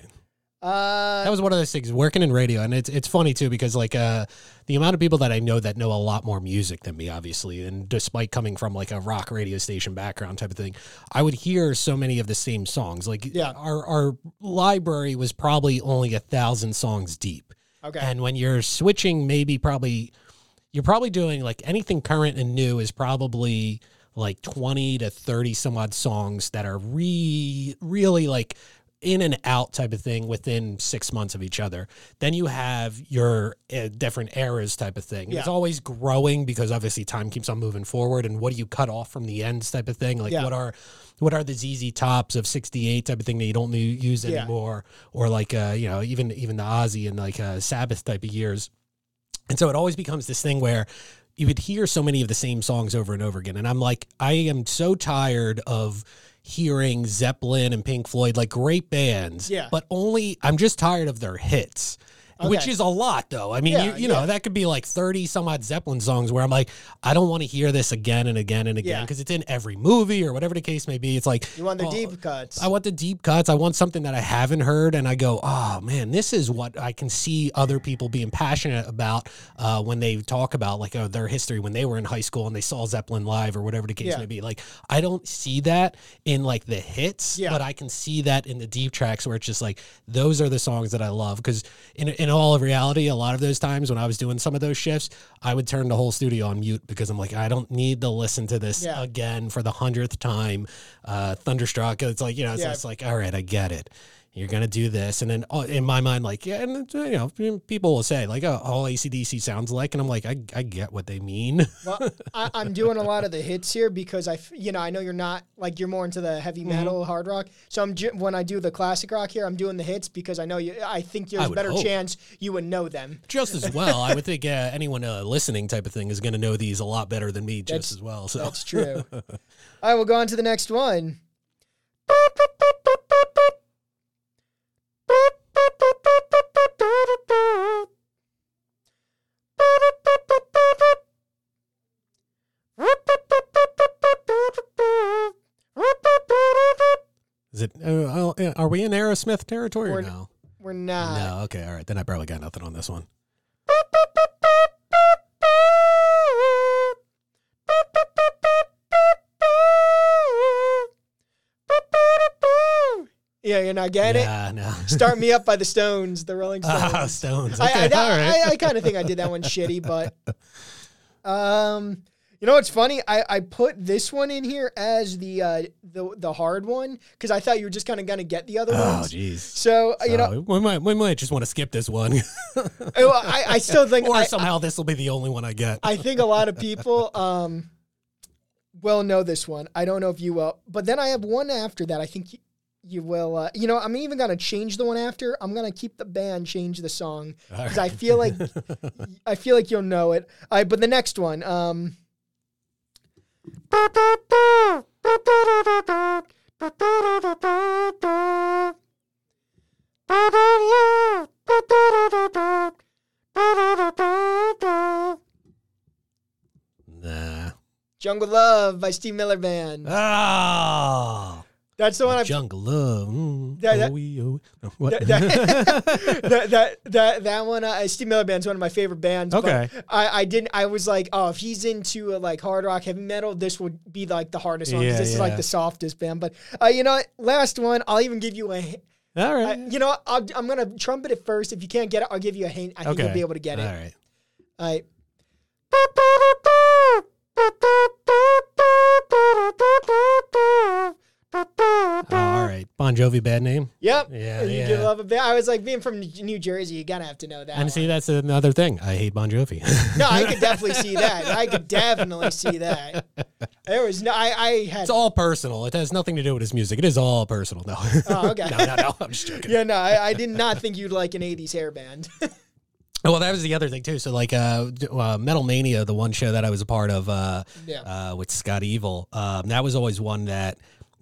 Uh, That was one of those things working in radio, and it's it's funny too because like uh, the amount of people that I know that know a lot more music than me, obviously, and despite coming from like a rock radio station background type of thing, I would hear so many of the same songs. Like Yeah. our our library was probably only a thousand songs deep. Okay. And when you're switching, maybe probably you're probably doing like anything current and new is probably like 20 to 30 some odd songs that are re really like in and out type of thing within six months of each other. Then you have your uh, different eras type of thing. It's always growing because obviously time keeps on moving forward. And what do you cut off from the ends type of thing? Like Yeah. what are what are the ZZ tops of '68 type of thing that you don't use Yeah. anymore, or like uh, you know even even the Ozzy and like uh, Sabbath type of years. And so it always becomes this thing where you would hear so many of the same songs over and over again. And I'm like, I am so tired of hearing Zeppelin and Pink Floyd, like great bands. Yeah. But only, I'm just tired of their hits. Which is a lot, though. I mean, Yeah, you, you know, that could be like 30 some odd Zeppelin songs where I'm like, I don't want to hear this again and again and again Yeah. because it's in every movie or whatever the case may be. It's like, you want the oh, deep cuts. I want the deep cuts. I want something that I haven't heard, and I go, oh man, this is what I can see other people being passionate about uh, when they talk about like uh, their history when they were in high school and they saw Zeppelin live or whatever the case Yeah. may be. Like I don't see that in like the hits, Yeah. but I can see that in the deep tracks where it's just like those are the songs that I love because in in all of reality, a lot of those times when I was doing some of those shifts, I would turn the whole studio on mute because I'm like, I don't need to listen to this Yeah. again for the hundredth time. Uh, Thunderstruck. It's like you know, it's, Yeah. it's like, all right, I get it. You're gonna do this, and then uh, in my mind, like, yeah, and uh, you know, people will say like, oh, all ACDC sounds like, and I'm like, I, I get what they mean. well, I, I'm doing a lot of the hits here because I, you know, I know you're not like you're more into the heavy Mm-hmm. metal, hard rock. So I'm ju- when I do the classic rock here, I'm doing the hits because I know you. I think there's I a would better hope. chance you would know them. just as well, I would think uh, anyone uh, listening type of thing is gonna know these a lot better than me, just That's- as well. So That's true. All right, we'll go on to the next one. is it? Uh, uh, are we in Aerosmith territory or We're- no? We're not. no. Okay. All right. Then I probably got nothing on this one. Yeah, you're not getting it. No. Start Me Up by the Stones, the Rolling Stones. Ah, Stones. I, Okay. I, all right. I, I kind of think I did that one shitty, but um, you know what's funny? I, I put this one in here as the uh, the the hard one because I thought you were just kind of gonna get the other oh, ones. Oh, jeez. So, uh, you know, So, we might we might just want to skip this one, well, I, I still think or I, somehow this will be the only one I get. I think a lot of people um will know this one. I don't know if you will, but then I have one after that. I think you, will. Uh, you know, I'm even gonna change the one after. I'm gonna keep the band, change the song because I feel like I feel like you'll know it. Right, but the next one, um. nah. Jungle Love by Steve Miller Band. Oh, That's the one I jungle love. Mm, That- that- oh, oh. No, what? that, that, that, that, that, that one, uh, Steve Miller Band's one of my favorite bands. but Okay. I, I didn't, I was like, oh, if he's into uh, like hard rock, heavy metal, this would be like the hardest one. 'cause Yeah, this is like the softest band. But uh, you know what? Last one, I'll even give you a, hi- All I, you know? I'll, I'm going to trumpet it first. If you can't get it, I'll give you a hint. I think okay. you'll be able to get it. All right. All right. Oh, all right. Bon Jovi, bad name. Yep. Yeah, You yeah. love a band. I was like, being from New Jersey, you gotta have to know that. And one. see, that's another thing. I hate Bon Jovi. no, I could definitely see that. I could definitely see that. There was no, I, I had. it's all personal. It has nothing to do with his music. It is all personal. No. Oh, okay. no, no, no. I'm just joking. yeah, no, I, I did not think you'd like an '80s hair band. Well, that was the other thing too. So, like, uh, uh, Metal Mania, the one show that I was a part of, uh, Yeah. uh, with Scott Evil, um, that was always one that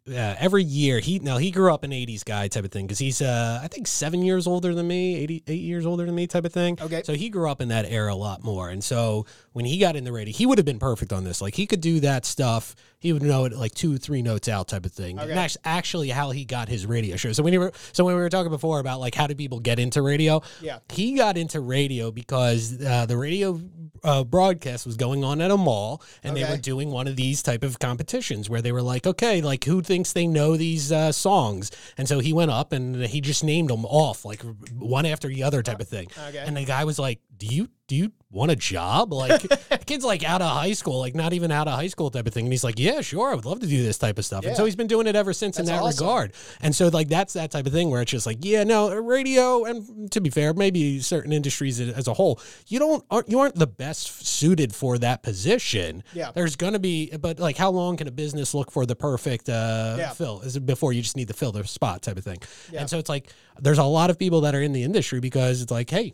uh, every year he now he grew up an '80s guy type of thing because he's uh, I think seven years older than me, 88 years older than me type of thing. Okay. so he grew up in that era a lot more, and so when he got in the radio, he would have been perfect on this. Like, he could do that stuff. He would know it like two, three notes out type of thing. Okay. And that's actually how he got his radio show. So when you were so when we were talking before about like how do people get into radio, Yeah. he got into radio because uh, the radio uh, broadcast was going on at a mall, and they were doing one of these type of competitions where they were like, okay, like who thinks they know these uh, songs? And so he went up and he just named them off like one after the other type of thing. Okay. And the guy was like, do you do you want a job? Like the kid's like out of high school, like not even out of high school type of thing. And he's like, yeah, sure, I would love to do this type of stuff. And so he's been doing it ever since in that awesome. regard. And so like that's that type of thing where it's just like, yeah, no, radio and to be fair, maybe certain industries as a whole, you don't aren't you aren't the best suited for that position. Yeah. There's gonna be but like how long can a business look for the perfect uh Yeah. fill? Is it before you just need to fill the spot type of thing? Yeah. And so it's like there's a lot of people that are in the industry because it's like, hey,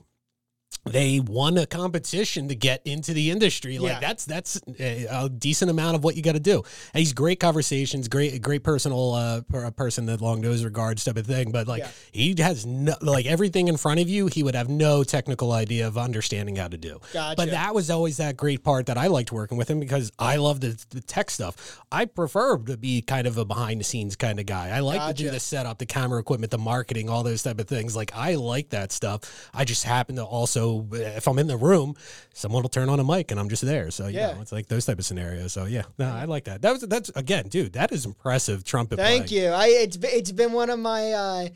they won a competition to get into the industry. Like Yeah. that's that's a, a decent amount of what you got to do. And he's great conversations, great great personal uh, per- person that long nose regards type of thing. But like Yeah. he has no like everything in front of you, he would have no technical idea of understanding how to do. Gotcha. But that was always that great part that I liked working with him because I love the, the tech stuff. I prefer to be kind of a behind the scenes kind of guy. I like to do the setup, the camera equipment, the marketing, all those type of things. Like I like that stuff. I just happen to also, if I'm in the room, someone will turn on a mic and I'm just there. So you Yeah. know, it's like those type of scenarios. So yeah, no, I like that. That was that's again, dude. That is impressive trumpet. Thank playing. you. I it's it's been one of my uh,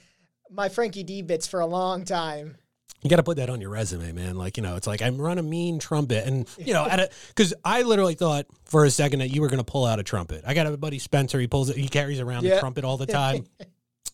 my Frankie D bits for a long time. You got to put that on your resume, man. Like, you know, it's like I'm run a mean trumpet, and you know, at a because I literally thought for a second that you were going to pull out a trumpet. I got a buddy Spencer. He pulls it. He carries around Yeah. a trumpet all the time.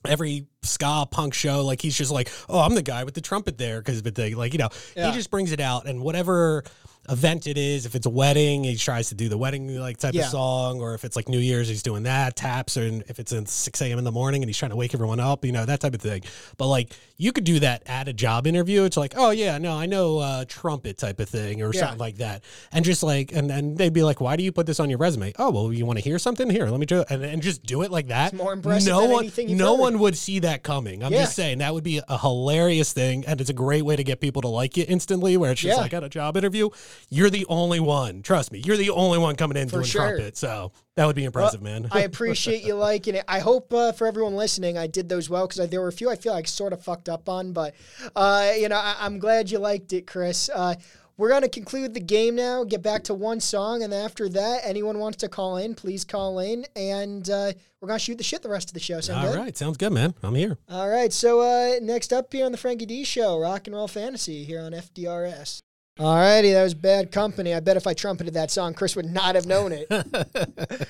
Every ska punk show, like he's just like, oh, I'm the guy with the trumpet there because but the like, you know, Yeah. he just brings it out, and whatever event it is, if it's a wedding, he tries to do the wedding like type Yeah. of song, or if it's like New Year's, he's doing that taps, or if it's in six a.m. in the morning and he's trying to wake everyone up, you know, that type of thing. But like, you could do that at a job interview. It's like, oh yeah, no, I know uh, trumpet type of thing, or Yeah. something like that, and just like, and and they'd be like, why do you put this on your resume? Oh well, you want to hear something? Here, let me do it, and, and just do it like that. It's more impressive No than one, no heard. one would see that coming. I'm Yeah. just saying that would be a hilarious thing, and it's a great way to get people to like you instantly. Where it's just Yeah. like at a job interview, you're the only one. Trust me, you're the only one coming in For doing sure. trumpet. So that would be impressive, man. I appreciate you liking it. I hope uh, for everyone listening, I did those well because there were a few I feel like sort of fucked up on, but uh, you know, I- I'm glad you liked it, Chris. Uh, we're gonna conclude the game now. Get back to one song, and after that, anyone wants to call in, please call in, and uh, we're gonna shoot the shit the rest of the show. Sound All good? right, sounds good, man. I'm here. All right. So uh, next up here on the Frankie D Show, Rock and Roll Fantasy here on FDRS. All righty, that was bad company. I bet if I trumpeted that song, Chris would not have known it.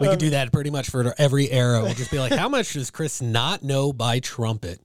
We Um, could do that pretty much for every era. We'll just be like, how much does Chris not know by trumpet?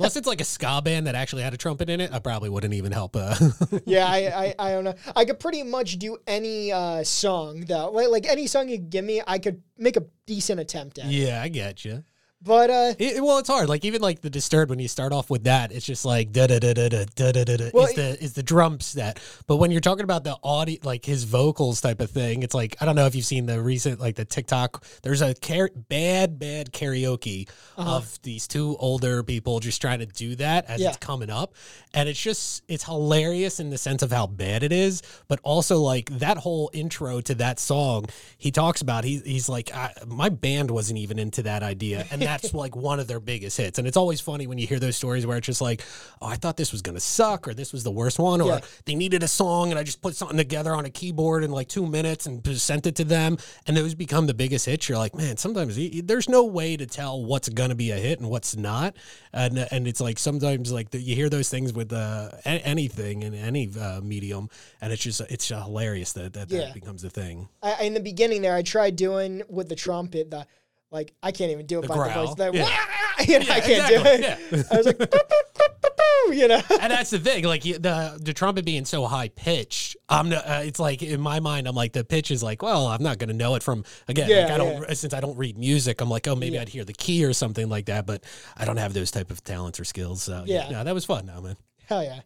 Unless it's like a ska band that actually had a trumpet in it, I probably wouldn't even help. Uh, yeah, I, I, I don't know. I could pretty much do any uh, song though. Like, like any song you give me, I could make a decent attempt at. it. yeah, I get you. But uh, It, well, it's hard. Like even like the Disturbed, when you start off with that, it's just like da da da da da da da da. Well, Is the is the drum set? But when you're talking about the audio, like his vocals type of thing, it's like I don't know if you've seen the recent like the TikTok. There's a car- bad bad karaoke Uh-huh. of these two older people just trying to do that as Yeah. it's coming up, and it's just it's hilarious in the sense of how bad it is, but also like that whole intro to that song. He talks about he, he's like I, my band wasn't even into that idea, and that's like one of their biggest hits. And it's always funny when you hear those stories where it's just like, oh, I thought this was gonna suck, or this was the worst one, or Yeah. they needed a song and I just put something together on a keyboard in like two minutes and sent it to them, and those become the biggest hits. You're like, man, sometimes there's no way to tell what's gonna be a hit and what's not, and and it's like sometimes like the, you hear those things with uh, anything in any uh, medium, and it's just it's hilarious that that, Yeah. that becomes a thing. I, in the beginning there, I tried doing with the trumpet the like I can't even do it The by growl, the voice. The, yeah. you know, I can't do it. yeah. I was like, "Boop, boop, boop, boop, boop," you know. and that's the thing. Like the the trumpet being so high pitched, I'm uh, it's like in my mind, I'm like the pitch is like, well, I'm not going to know it from again. Yeah, like I don't since I don't read music. I'm like, oh, maybe Yeah. I'd hear the key or something like that, but I don't have those type of talents or skills. So yeah, Yeah. no, that was fun. Now, man. Hell yeah.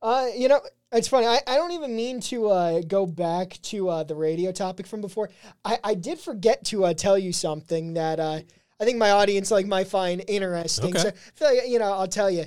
Uh, you know, it's funny. I, I don't even mean to uh, go back to uh, the radio topic from before. I, I did forget to uh, tell you something that uh, I think my audience like might find interesting. Okay. So, like, you know, I'll tell you.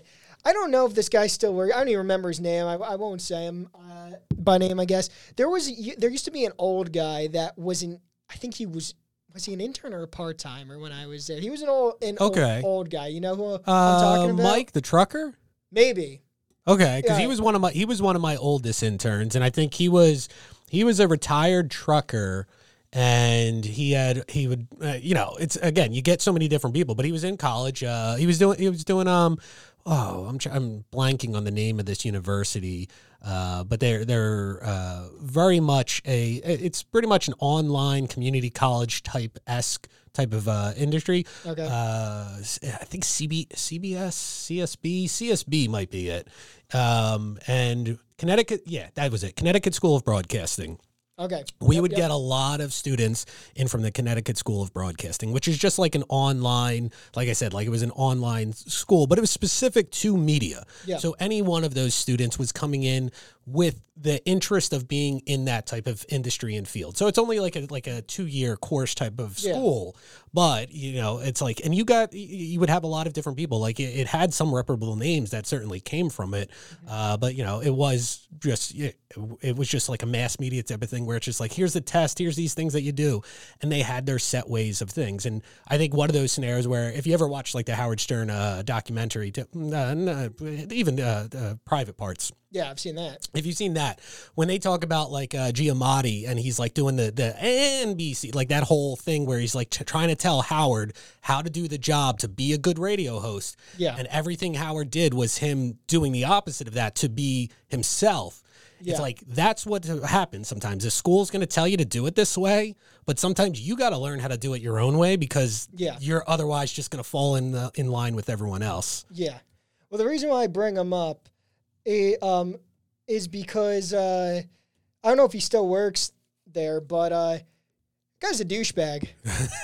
I don't know if this guy still works. I don't even remember his name. I, I won't say him uh, by name. I guess there was there used to be an old guy that wasn't. I think he was was he an intern or a part timer when I was there? He was an old an old- Okay. old, guy. You know who I'm Uh, talking about? Mike the trucker. Maybe. Okay, because he was one of my he was one of my oldest interns, and I think he was he was a retired trucker, and he had he would uh, you know it's again you get so many different people, but he was in college. Uh, he was doing he was doing um oh I'm I'm blanking on the name of this university, uh, but they're they're uh, very much a it's pretty much an online community college type esque type of uh, industry. Okay. Uh, I think CB, CBS, CSB, CSB might be it. Um, and Connecticut, yeah, that was it. Connecticut School of Broadcasting. Okay. We Yep, would yep. get a lot of students in from the Connecticut School of Broadcasting, which is just like an online, like I said, like it was an online school, but it was specific to media. Yeah. So any one of those students was coming in with the interest of being in that type of industry and field. So it's only like a like a two year course type of Yeah. school, but you know it's like, and you got you would have a lot of different people. Like it, it had some reputable names that certainly came from it, uh, but you know it was just it, it was just like a mass media type of thing where it's just like here's the test, here's these things that you do, and they had their set ways of things. And I think one of those scenarios where if you ever watched like the Howard Stern uh, documentary, to, uh, even private parts Yeah, I've seen that. if you've seen that, when they talk about like uh, Giamatti and he's like doing the the NBC, like that whole thing where he's like t- trying to tell Howard how to do the job to be a good radio host, Yeah. and everything Howard did was him doing the opposite of that to be himself. Yeah. It's like that's what happens sometimes. The school's going to tell you to do it this way, but sometimes you got to learn how to do it your own way because Yeah. you're otherwise just going to fall in the, in line with everyone else. Yeah. Well, the reason why I bring him up eh, um, is because uh, I don't know if he still works there, but uh, guy's a douchebag.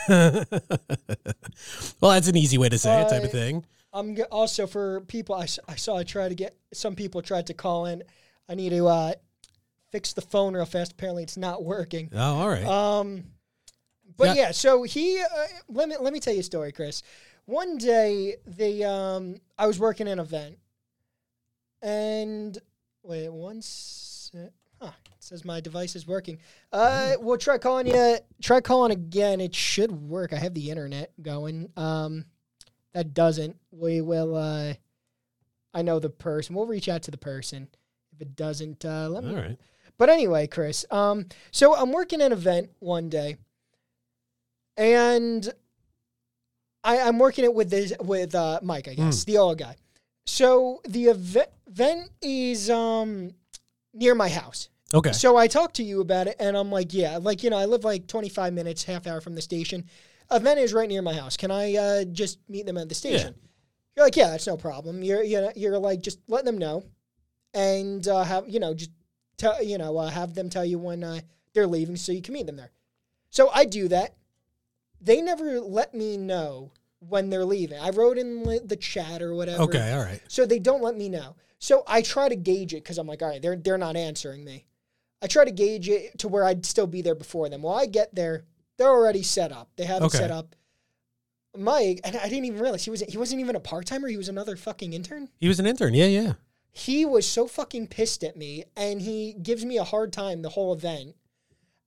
well, that's an easy way to say it, type Uh, of thing. I'm g- also for people I, I saw I tried to get some people tried to call in. I need to uh, fix the phone real fast. Apparently, it's not working. Oh, all right. Um, but Yeah. yeah, so he uh, let me let me tell you a story, Chris. One day, the um, I was working an event, and wait, once, huh, it says my device is working. Uh, we'll try calling you. Try calling again. It should work. I have the internet going. Um, that doesn't. We will. Uh, I know the person. We'll reach out to the person. If it doesn't, uh, let me all right. but anyway, Chris, um, so I'm working an event one day, and I, I'm working it with this with uh, Mike, I guess, the old guy. So the event, event is um, near my house. Okay. So I talked to you about it, and I'm like, yeah, like you know, I live like 25 minutes, half hour from the station. Event is right near my house. Can I uh, just meet them at the station? You're like, yeah, that's no problem. You're you're, you're like, just let them know, and uh, have you know, just tell you know, uh, have them tell you when uh, they're leaving, so you can meet them there. So I do that. They never let me know when they're leaving. I wrote in the- chat or whatever. Okay. All right. So they don't let me know. So I try to gauge it because I'm like, all right, they're they're not answering me. I try to gauge it to where I'd still be there before them. Well, I get there, they're already set up. They have Okay. it set up. Mike, and I didn't even realize he was he wasn't even a part timer. He was another fucking intern. He was an intern. Yeah. Yeah. He was so fucking pissed at me, and he gives me a hard time the whole event.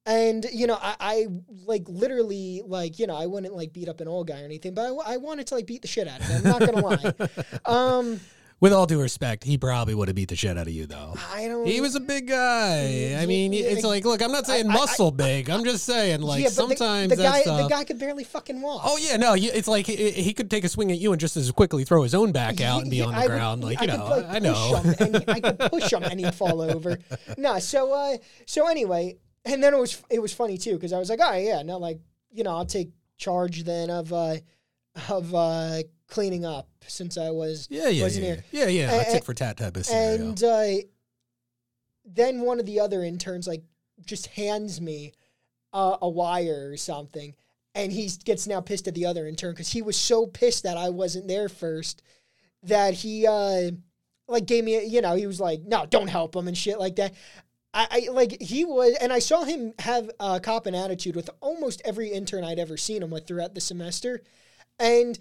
And you know, I, I like literally like you know I wouldn't like beat up an old guy or anything, but I, I wanted to like beat the shit out of him. I'm not gonna lie. Um, With all due respect, he probably would have beat the shit out of you, though. I don't. He was a big guy. I mean, it's like, look, I'm not saying I- I- muscle big. I'm just saying, like, Yeah, the- sometimes the, that guy stuff. the guy could barely fucking walk. Oh yeah, no, it's like he, he could take a swing at you and just as quickly throw his own back out and be Yeah, on the I would- ground, like I you could, know. like, I know. push him and I could push him and he'd fall over. No, so uh, so anyway, and then it was it was funny too because I was like, oh yeah, no, like you know, I'll take charge then of uh, of uh, cleaning up since I was yeah, yeah, wasn't yeah, here. yeah, yeah. A A- tit for tat type of scenario. and uh, then one of the other interns like just hands me uh, a wire or something, and he gets now pissed at the other intern because he was so pissed that I wasn't there first that he uh, like gave me, a, you know, he was like, no, don't help him and shit like that. I, I like he was, and I saw him have a cop and attitude with almost every intern I'd ever seen him with throughout the semester, and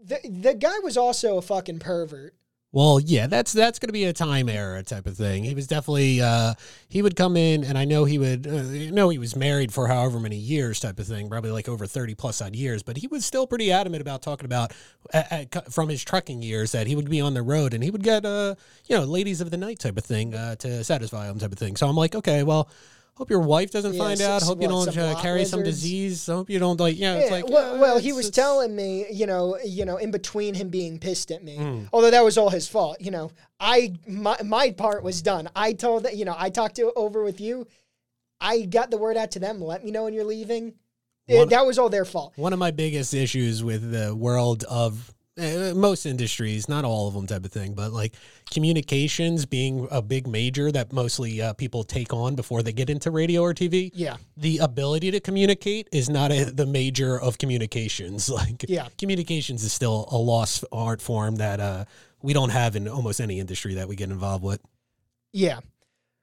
the the guy was also a fucking pervert. Well, yeah, that's that's going to be a time era type of thing. He was definitely uh, he would come in, and I know he would uh, know he was married for however many years type of thing, probably like over thirty plus odd years. But he was still pretty adamant about talking about uh, uh, from his trucking years that he would be on the road and he would get uh you know ladies of the night type of thing uh, to satisfy him type of thing. So I'm like, okay, well. Hope your wife doesn't Yeah, find so- out. Hope you don't some uh, carry some lizards? disease. Hope you don't like. Yeah, it's like. well, uh, well, he was it's- telling me, you know, you know, in between him being pissed at me, Mm. although that was all his fault. You know, I my my part was done. I told that, you know, I talked to over with you. I got the word out to them. Let me know when you're leaving. One- that was all their fault. One of my biggest issues with the world of most industries, not all of them type of thing, but like communications being a big major that mostly uh, people take on before they get into radio or TV. Yeah, The ability to communicate is not a, the major of communications. Like Yeah. communications is still a lost art form that uh, we don't have in almost any industry that we get involved with. yeah.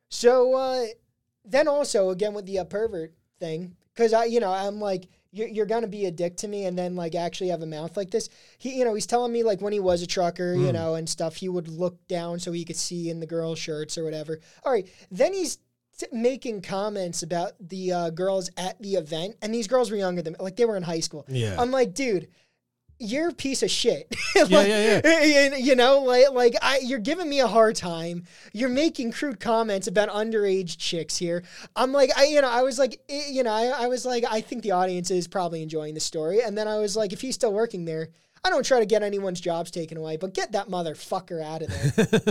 So uh, then also again with the uh, pervert thing, because I, you know, I'm like, you're, you're gonna be a dick to me, and then like actually have a mouth like this. He, you know, he's telling me like when he was a trucker, you Mm. know, and stuff, he would look down so he could see in the girls' shirts or whatever. All right, then he's t- making comments about the uh, girls at the event, and these girls were younger than me, like they were in high school. Yeah. I'm like, dude, you're a piece of shit. Like, Yeah, yeah, and, You know, like like I, you're giving me a hard time. You're making crude comments about underage chicks here. I'm like, I, you know, I was like, eh, you know, I, I was like, I think the audience is probably enjoying the story. And then I was like, if he's still working there, I don't try to get anyone's jobs taken away, but get that motherfucker out of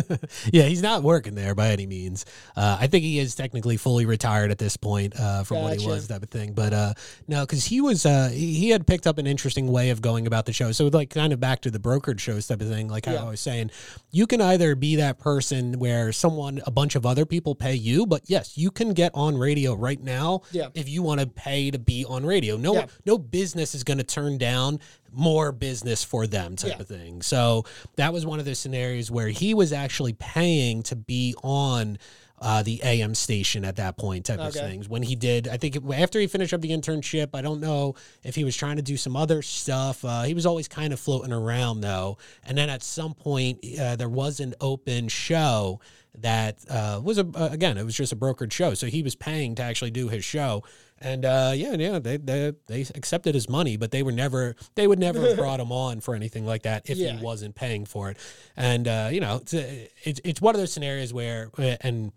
there. yeah, he's not working there by any means. Uh, I think he is technically fully retired at this point uh, from what he was, type of thing. But uh, no, because he was, uh, he, he had picked up an interesting way of going about the show. So, like, kind of back to the brokered shows type of thing. Like Yeah. I was saying, you can either be that person where someone, a bunch of other people pay you, but yes, you can get on radio right now Yeah. if you want to pay to be on radio. No, Yeah. no business is going to turn down more business for them type Yeah. of thing. So that was one of the scenarios where he was actually paying to be on uh, the AM station at that point type of things. When he did, I think it, after he finished up the internship, I don't know if he was trying to do some other stuff. Uh, he was always kind of floating around though. And then at some point, uh, there was an open show that uh, was a uh, again it was just a brokered show so he was paying to actually do his show and uh, yeah yeah they, they they accepted his money but they were never they would never have brought him on for anything like that if Yeah. he wasn't paying for it and uh, you know it's, it's it's one of those scenarios where uh, and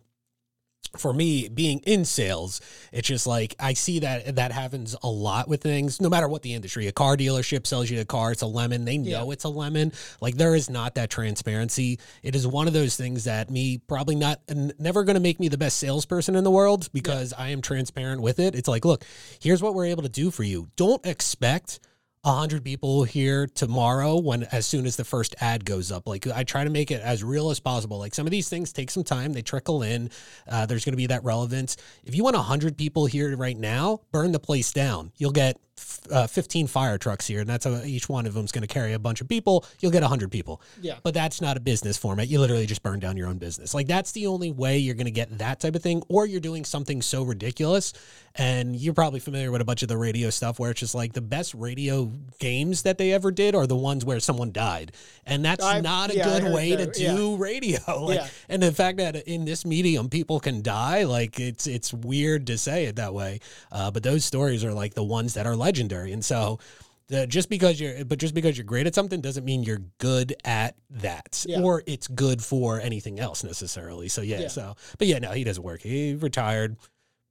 for me being in sales it's just like i see that that happens a lot with things. No matter what the industry a car dealership sells you a car it's a lemon they know Yeah. it's a lemon. Like there is not that transparency. It is one of those things that me probably not never going to make me the best salesperson in the world because i am transparent with it. It's like look here's what we're able to do for you. Don't expect a hundred people here tomorrow when as soon as the first ad goes up. Like I try to make it as real as possible. Like some of these things take some time; they trickle in. Uh, there's going to be that relevance. If you want a hundred people here right now, burn the place down. You'll get uh, 15 fire trucks here, and that's how each one of them is going to carry a bunch of people. You'll get a hundred people. Yeah. But that's not a business format. You literally just burn down your own business. Like that's the only way you're going to get that type of thing, or you're doing something so ridiculous. And you're probably familiar with a bunch of the radio stuff where it's just like the best radio games that they ever did are the ones where someone died, and that's I've- not a yeah, good way that, to yeah. do radio. Like, Yeah. and the fact that in this medium people can die, like it's it's weird to say it that way. Uh, but those stories are like the ones that are legendary, and so. The, just because you're, but just because you're great at something doesn't mean you're good at that, Yeah. or it's good for anything else necessarily. So yeah, Yeah. so but yeah, no, he doesn't work. He retired,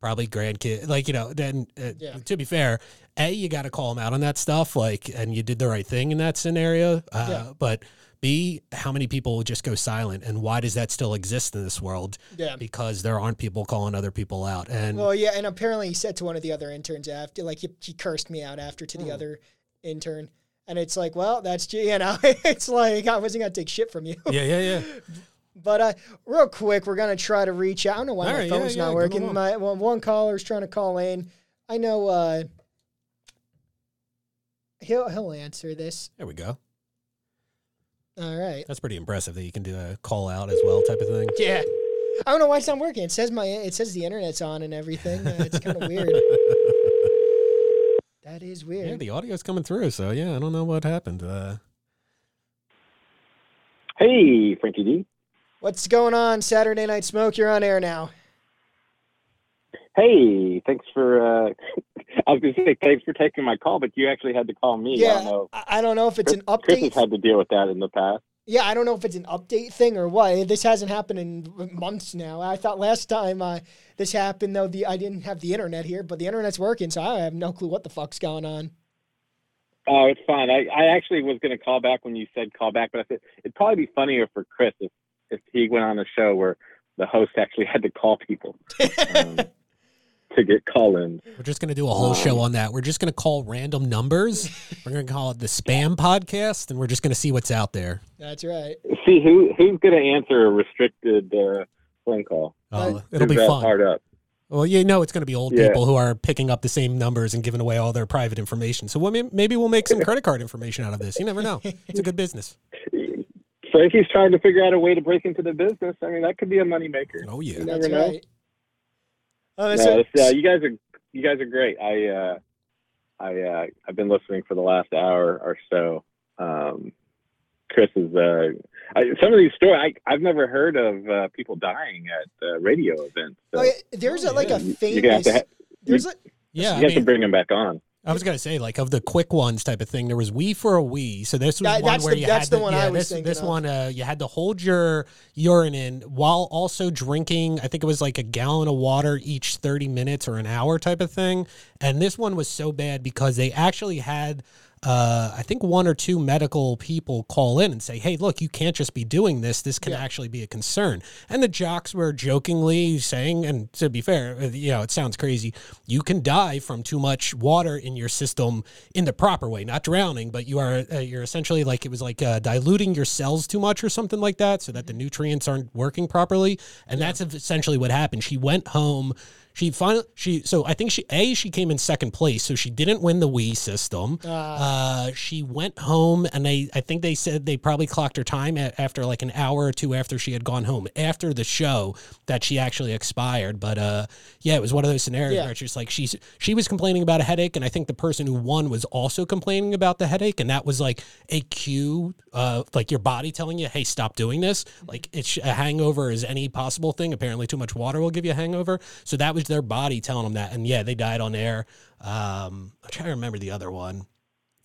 probably grandkid. Like you know, then uh, Yeah. to be fair, a you got to call him out on that stuff. Like, and you did the right thing in that scenario. Uh. But b how many people just go silent, and why does that still exist in this world? Yeah. Because there aren't people calling other people out, and Well, yeah, and apparently he said to one of the other interns after, like he, he cursed me out after to the Hmm. other intern, and it's like, well, that's you know, it's like I wasn't gonna take shit from you. yeah, yeah, yeah. But uh, real quick, we're gonna try to reach out. I don't know why All my right, phone's yeah, not come working. My well, one caller's trying to call in. I know uh, he'll he'll answer this. There we go. All right. That's pretty impressive that you can do a call out as well, type of thing. Yeah. I don't know why it's not working. It says my it says the internet's on and everything. Uh, it's kind of weird. That is weird. Yeah, the audio's coming through, so yeah, I don't know what happened. Uh, Hey, Frankie D. What's going on? Saturday Night Smoke, you're on air now. Hey, thanks for. Uh, I was going to say thanks for taking my call, but you actually had to call me. I Yeah, don't know. I, I don't know if it's an update. Chris has had to deal with that in the past. Yeah, I don't know if it's an update thing or what. This hasn't happened in months now. I thought last time uh, this happened though, the I didn't have the internet here, but the internet's working, so I have no clue what the fuck's going on. Oh, it's fine. I, I actually was going to call back when you said call back, but I said it'd probably be funnier for Chris if, if he went on a show where the host actually had to call people um, to get call ins. we're just going to do a whole show on that. We're just going to call random numbers. we're going to call it the spam podcast, and we're just going to see what's out there. That's right. See who who's going to answer a restricted uh, phone call. Uh, it'll be Who's that fun. Hard up. Well, you know, it's going to be old Yeah. people who are picking up the same numbers and giving away all their private information. So we'll, maybe we'll make some credit card information out of this. You never know. It's a good business. Frankie's trying to figure out a way to break into the business. I mean, that could be a moneymaker. Oh yeah. You That's never know. right. Oh, No, so- uh, you guys are you guys are great. I uh, I uh, I've been listening for the last hour or so. Um, Chris is uh, I, some of these stories I, I've never heard of uh, people dying at uh, radio events. So oh, yeah, there's a, like yeah. a you- you're have famous. to ha- there's a, Yeah. you I have to bring him back on. I was gonna say like of the quick ones type of thing. There was Wee for a Wii. So this was That- one where the- you that's had the to, one yeah, I was this, this one uh, you had to hold your urine in while also drinking. I think it was like a gallon of water each thirty minutes or an hour type of thing. And this one was so bad because they actually had. Uh, I think one or two medical people call in and say, "Hey, look, you can't just be doing this. This can Yeah. actually be a concern." And the jocks were jokingly saying, and to be fair, uh, you know, it sounds crazy. You can die from too much water in your system in the proper way, not drowning, but you are uh, you're essentially like it was like uh, diluting your cells too much or something like that, so that the nutrients aren't working properly. And that's essentially what happened. She went home. She finally she so I think she a she came in second place, so she didn't win the Wii system. Uh, she went home, and they I think they said they probably clocked her time a after like an hour or two after she had gone home after the show that she actually expired. But uh, yeah, it was one of those scenarios Yeah. where it's just like she's she was complaining about a headache, and I think the person who won was also complaining about the headache, and that was like a cue, uh, like your body telling you, hey, stop doing this. Like it's a hangover is any possible thing. Apparently, too much water will give you a hangover. So that was their body telling them that, and yeah, they died on air. Um, I'm trying to remember the other one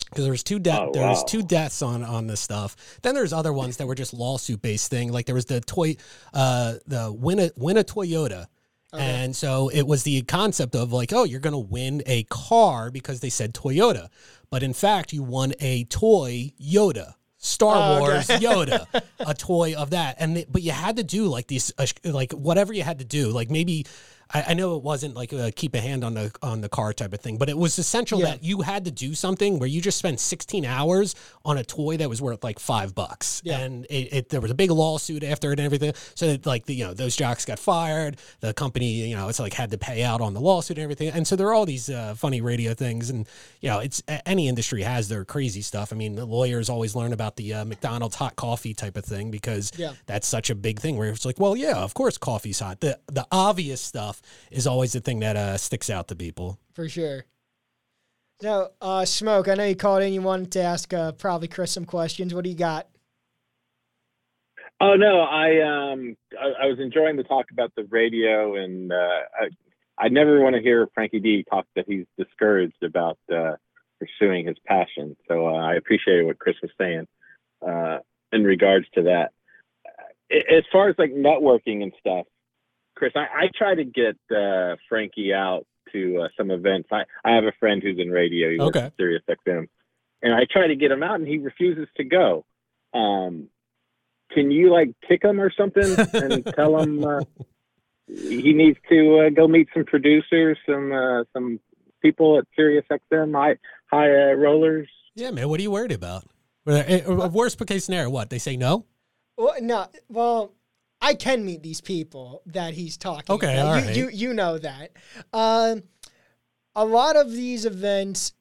because there was two death Oh, there was wow. two deaths on on this stuff. Then there's other ones that were just lawsuit based thing. Like there was the toy uh the win a win a Toyota. And so it was the concept of like, oh, you're going to win a car because they said Toyota. But in fact, you won a toy Yoda. Star Oh, okay. Wars Yoda, a toy of that, and they, but you had to do like these, uh, like whatever you had to do, like maybe I, I know it wasn't like a keep a hand on the on the car type of thing, but it was essential Yeah. that you had to do something where you just spent 16 hours on a toy that was worth like five bucks, Yeah. and it, it there was a big lawsuit after it and everything. So that, like the you know those jocks got fired, the company you know it's like had to pay out on the lawsuit and everything, and so there are all these uh, funny radio things, and you know it's any industry has their crazy stuff. I mean, the lawyers always learn about the uh, McDonald's hot coffee type of thing because Yeah. that's such a big thing where it's like, well, yeah, of course coffee's hot. The the obvious stuff is always the thing that uh, sticks out to people. for sure. So, uh, Smoke, I know you called in. You wanted to ask uh, probably Chris some questions. What do you got? Oh no, I um I, I was enjoying the talk about the radio, and uh, I I never want to hear Frankie D talk that he's discouraged about uh, pursuing his passion. So uh, I appreciated what Chris was saying uh, in regards to that. As far as like networking and stuff, Chris, I, I try to get uh, Frankie out to uh, some events. I, I have a friend who's in radio. He works Okay. at Sirius XM, and I try to get him out, and he refuses to go. Um, can you like kick him or something and tell him uh, he needs to uh, go meet some producers, some uh, some people at Sirius XM, high high uh, rollers? Yeah, man, what are you worried about? Well, eh, A worst case scenario, what they say no? Well, no, well, I can meet these people that he's talking. Okay, about. all you, you you know that. Um, a lot of these events,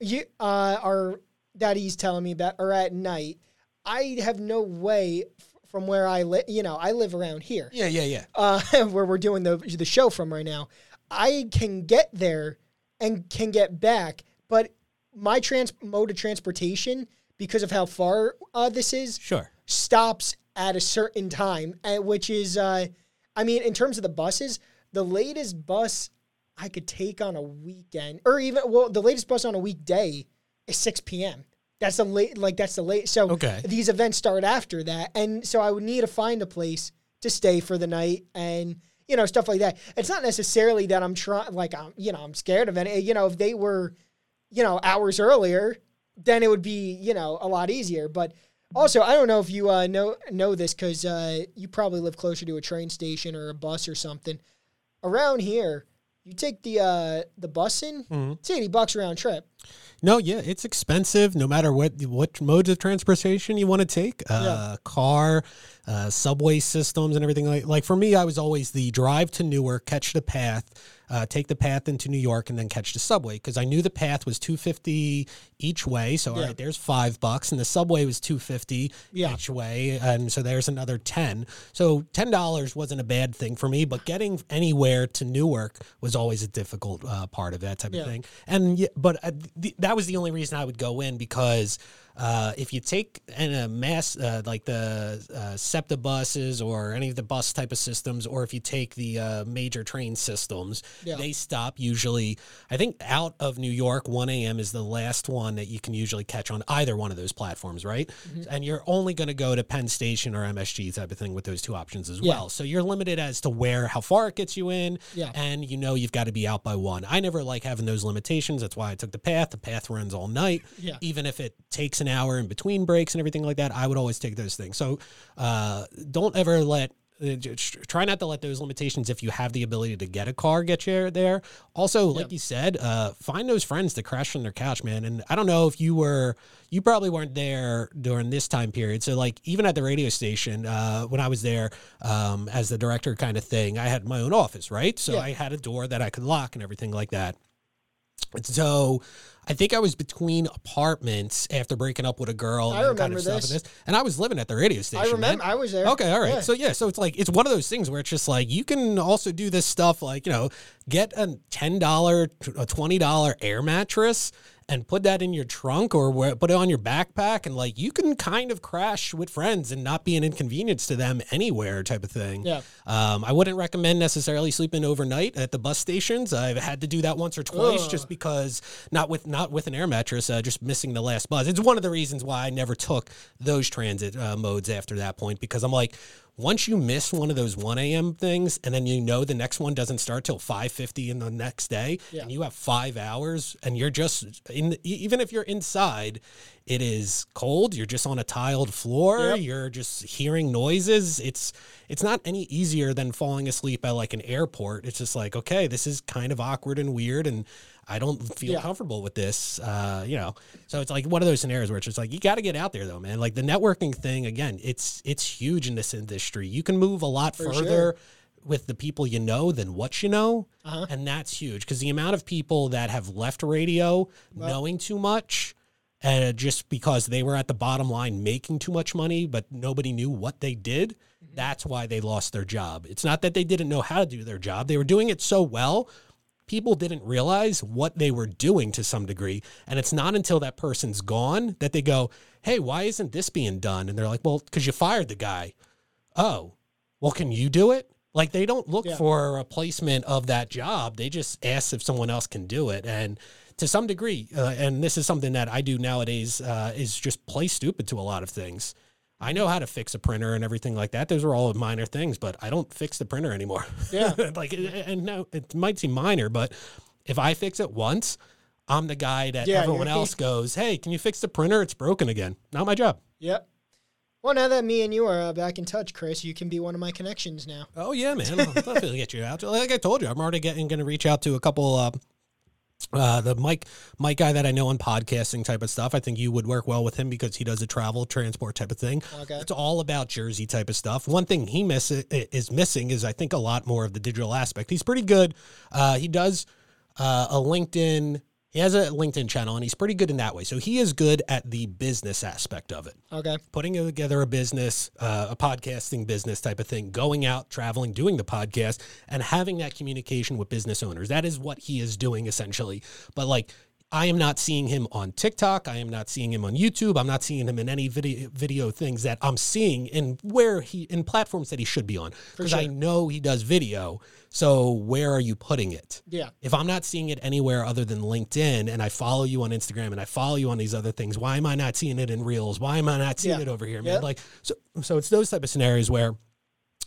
you uh, are that he's telling me about are at night. I have no way f- from where I live. You know, I live around here, Yeah, yeah, yeah. uh, where we're doing the the show from right now. I can get there and can get back, but my trans mode of transportation, because of how far uh, this is, Sure. stops at a certain time, uh, which is, uh, I mean, in terms of the buses, the latest bus I could take on a weekend, or even well, the latest bus on a weekday is six p.m. That's the late, like that's the late. So Okay. these events start after that, and so I would need to find a place to stay for the night, and you know stuff like that. It's not necessarily that I'm trying, like I'm, you know, I'm scared of it. You know, if they were, you know, hours earlier, then it would be, you know, a lot easier. But also, I don't know if you uh, know know this because uh, you probably live closer to a train station or a bus or something. Around here, you take the uh, the bus in, it's eighty bucks round trip. No, yeah, it's expensive no matter what what modes of transportation you want to take. Uh, car, uh, subway systems and everything like like for me I was always the drive to Newark, catch the path, uh, take the path into New York and then catch the subway because I knew the path was 250 each way. So all Yeah. right, there's 5 bucks and the subway was 250 Yeah. each way and so there's another 10. So $10 wasn't a bad thing for me, but getting anywhere to Newark was always a difficult uh, part of that type Yeah. of thing. And yeah, but uh, th- that was the only reason I would go in because uh, if you take a mass uh, like the uh, SEPTA buses or any of the bus type of systems, or if you take the uh, major train systems, Yeah. they stop usually. I think out of New York, 1 a.m. is the last one that you can usually catch on either one of those platforms, right? Mm-hmm. And you're only going to go to Penn Station or MSG type of thing with those two options as Yeah. well. So you're limited as to where, how far it gets you in, Yeah. and you know you've got to be out by one. I never like having those limitations. That's why I took the path. The path runs all night. Yeah. Even if it takes an hour in between breaks and everything like that, I would always take those things. So uh, don't ever let. uh, Try not to let those limitations, if you have the ability to get a car, get you there. Also, like Yep. you said, uh, find those friends to crash on their couch, man. And I don't know if you were, you probably weren't there during this time period. So, like, even at the radio station, uh, when I was there um, as the director kind of thing, I had my own office, right? So Yeah. I had a door that I could lock and everything like that. So I think I was between apartments after breaking up with a girl. I and kind remember of stuff this. and I was living at the radio station. I remember. I was there. Okay, all right. Yeah. So yeah, so it's like it's one of those things where it's just like you can also do this stuff like you know get a ten dollar, a twenty dollar air mattress and put that in your trunk or where, put it on your backpack and like you can kind of crash with friends and not be an inconvenience to them anywhere type of thing. Yeah. Um, I wouldn't recommend necessarily sleeping overnight at the bus stations. I've had to do that once or twice Ugh. just because not with not with an air mattress, uh, just missing the last bus. It's one of the reasons why I never took those transit uh, modes after that point because I'm like, once you miss one of those 1 a.m. things and then you know the next one doesn't start till 5.50 in the next day Yeah. and you have five hours and you're just in even if you're inside it is cold you're just on a tiled floor Yep. you're just hearing noises it's it's not any easier than falling asleep at like an airport it's just like okay this is kind of awkward and weird and i don't feel Yeah. comfortable with this uh you know so it's like one of those scenarios where it's just like you got to get out there though man like the networking thing again it's it's huge in this industry you can move a lot For further sure. with the people you know than what you know Uh-huh. and that's huge because the amount of people that have left radio knowing too much and just because they were at the bottom line making too much money but nobody knew what they did Mm-hmm. that's why they lost their job it's not that they didn't know how to do their job they were doing it so well people didn't realize what they were doing to some degree. And it's not until that person's gone that they go hey why isn't this being done? And they're like well because you fired the guy. Oh well can you do it? Like they don't look Yeah. for a replacement of that job. They just ask if someone else can do it. And to some degree uh, and this is something that i do nowadays uh, is just play stupid to a lot of things i know how to fix a printer and everything like that those are all minor things but i don't fix the printer anymore Yeah. like and no it might seem minor but if i fix it once i'm the guy that Yeah, everyone else goes hey can you fix the printer it's broken again not my job Yep. Well, now that me and you are uh, back in touch, Chris, you can be one of my connections now. Oh yeah, man. I'll definitely get you out. Like I told you, I'm already getting going to reach out to a couple. Uh, uh, the Mike Mike guy that I know on podcasting type of stuff. I think you would work well with him because he does a travel transport type of thing. Okay. It's all about Jersey type of stuff. One thing he miss is missing is I think a lot more of the digital aspect. He's pretty good. Uh, he does uh, a LinkedIn. He has a LinkedIn channel and he's pretty good in that way. So he is good at the business aspect of it. Okay. Putting together a business, uh, a podcasting business type of thing, going out, traveling, doing the podcast, and having that communication with business owners. That is what he is doing essentially. But like, I am not seeing him on TikTok. I am not seeing him on YouTube. I'm not seeing him in any video video things that I'm seeing in where he in platforms that he should be on because I know he does video. So where are you putting it? Yeah. If I'm not seeing it anywhere other than LinkedIn and I follow you on Instagram and I follow you on these other things, why am I not seeing it in Reels? Why am I not seeing Yeah. it over here, man? Yep. Like so so it's those type of scenarios where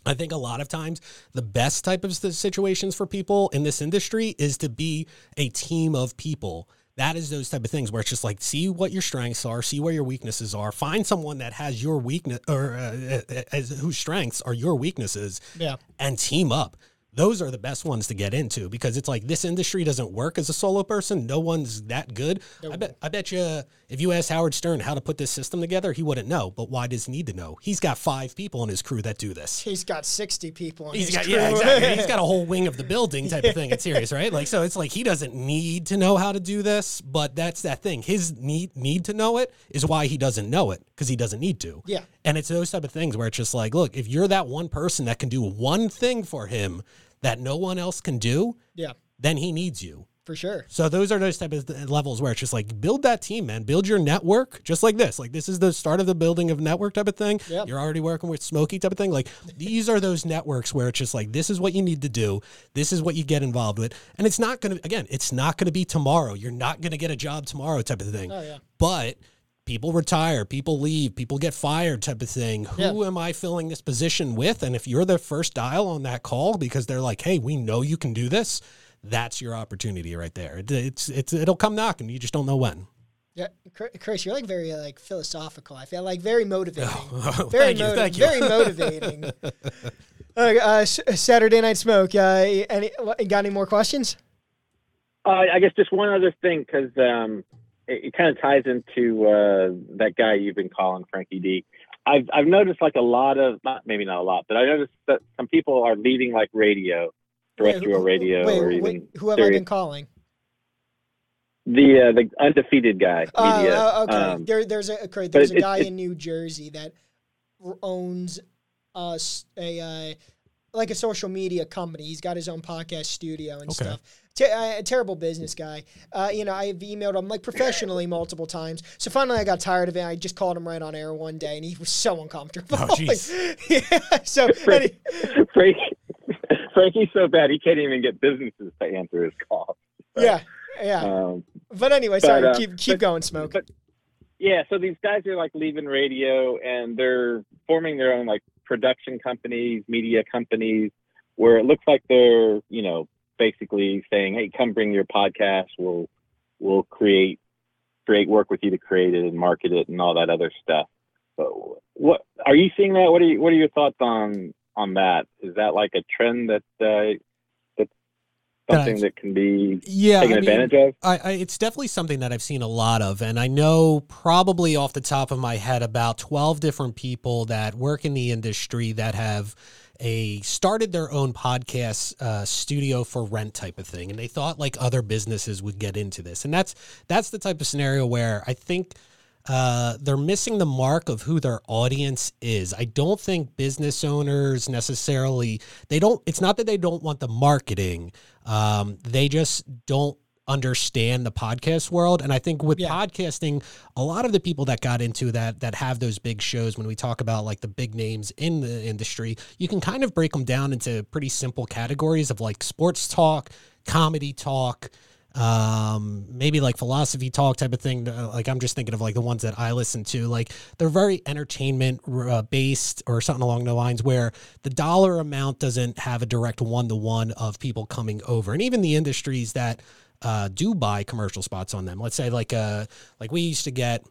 I think a lot of times the best type of situations for people in this industry is to be a team of people. That is those type of things where it's just like see what your strengths are, see where your weaknesses are, find someone that has your weakness or uh, uh, as, whose strengths are your weaknesses, Yeah. and team up. Those are the best ones to get into because it's like this industry doesn't work as a solo person. No one's that good. I bet. I bet you if you asked Howard Stern how to put this system together, he wouldn't know. But why does he need to know? He's got five people in his crew that do this. He's got 60 people He's his got crew. yeah, exactly. He's got a whole wing of the building type of thing. It's serious, right? Like so, it's like he doesn't need to know how to do this, but that's that thing. His need need to know it is why he doesn't know it because he doesn't need to. Yeah. And it's those type of things where it's just like, look, if you're that one person that can do one thing for him that no one else can do, yeah, then he needs you. for sure. So those are those type of levels where it's just like build that team, man. Build your network, just like this. Like this is the start of the building of network type of thing. Yep. You're already working with Smokey type of thing. Like these are those networks where it's just like this is what you need to do. This is what you get involved with, and it's not gonna again, it's not gonna be tomorrow. You're not gonna get a job tomorrow type of thing. Oh, yeah. But people retire, people leave, people get fired type of thing. Who Yeah. am I filling this position with? And if you're the first dial on that call because they're like, "Hey, we know you can do this." That's your opportunity right there. It, it's it's it'll come knocking. You just don't know when. Yeah, Chris, you're like very like philosophical. I feel like very motivating. Oh, very thank you, thank you. Very motivating. uh, uh, Saturday Night Smoke. Uh, any got any more questions? Uh, I guess just one other thing because um, it, it kind of ties into uh, that guy you've been calling Frankie D. I've I've noticed like a lot of not maybe not a lot, but I noticed that some people are leaving like radio, terrestrial Wait, radio, wait, or wait, even who have I been calling? the uh, the undefeated guy. Oh, media. uh, okay. Um, there, there's a okay, there's a it- guy it- in New Jersey that owns uh, a. uh, like a social media company. He's got his own podcast studio and Okay. stuff. Te- uh, a terrible business guy. Uh, you know, I've emailed him like professionally multiple times. So finally, I got tired of it. I just called him right on air one day, and he was so uncomfortable. Oh, jeez. yeah. So Frank, any- Frank, Frankie's so bad he can't even get businesses to answer his call. yeah, yeah. Um, But anyway, but, sorry. uh, keep keep but- going, smoke. but yeah, so these guys are like leaving radio and they're forming their own like production companies, media companies, where it looks like they're, you know, basically saying, "Hey, come bring your podcast. We'll we'll create create work with you to create it and market it and all that other stuff." But what are you seeing that? What are you, what are your thoughts on on that? Is that like a trend that uh, that's That something I've- that can be Yeah, taken I mean, advantage of? I, I, it's definitely something that I've seen a lot of, and I know probably off the top of my head about twelve different people that work in the industry that have a started their own podcast uh, studio for rent type of thing, and they thought like other businesses would get into this, and that's that's the type of scenario where I think uh, they're missing the mark of who their audience is. I don't think business owners necessarily they don't. It's not that they don't want the marketing. Um, they just don't understand the podcast world. And i think with Yeah. podcasting a lot of the people that got into that that have those big shows when we talk about like the big names in the industry you can kind of break them down into pretty simple categories of like sports talk comedy talk um maybe like philosophy talk type of thing. Uh, like i'm just thinking of like the ones that i listen to. Like they're very entertainment uh, based or something along the lines where the dollar amount doesn't have a direct one-to-one of people coming over. And even the industries that uh, do buy commercial spots on them let's say like uh like we used to get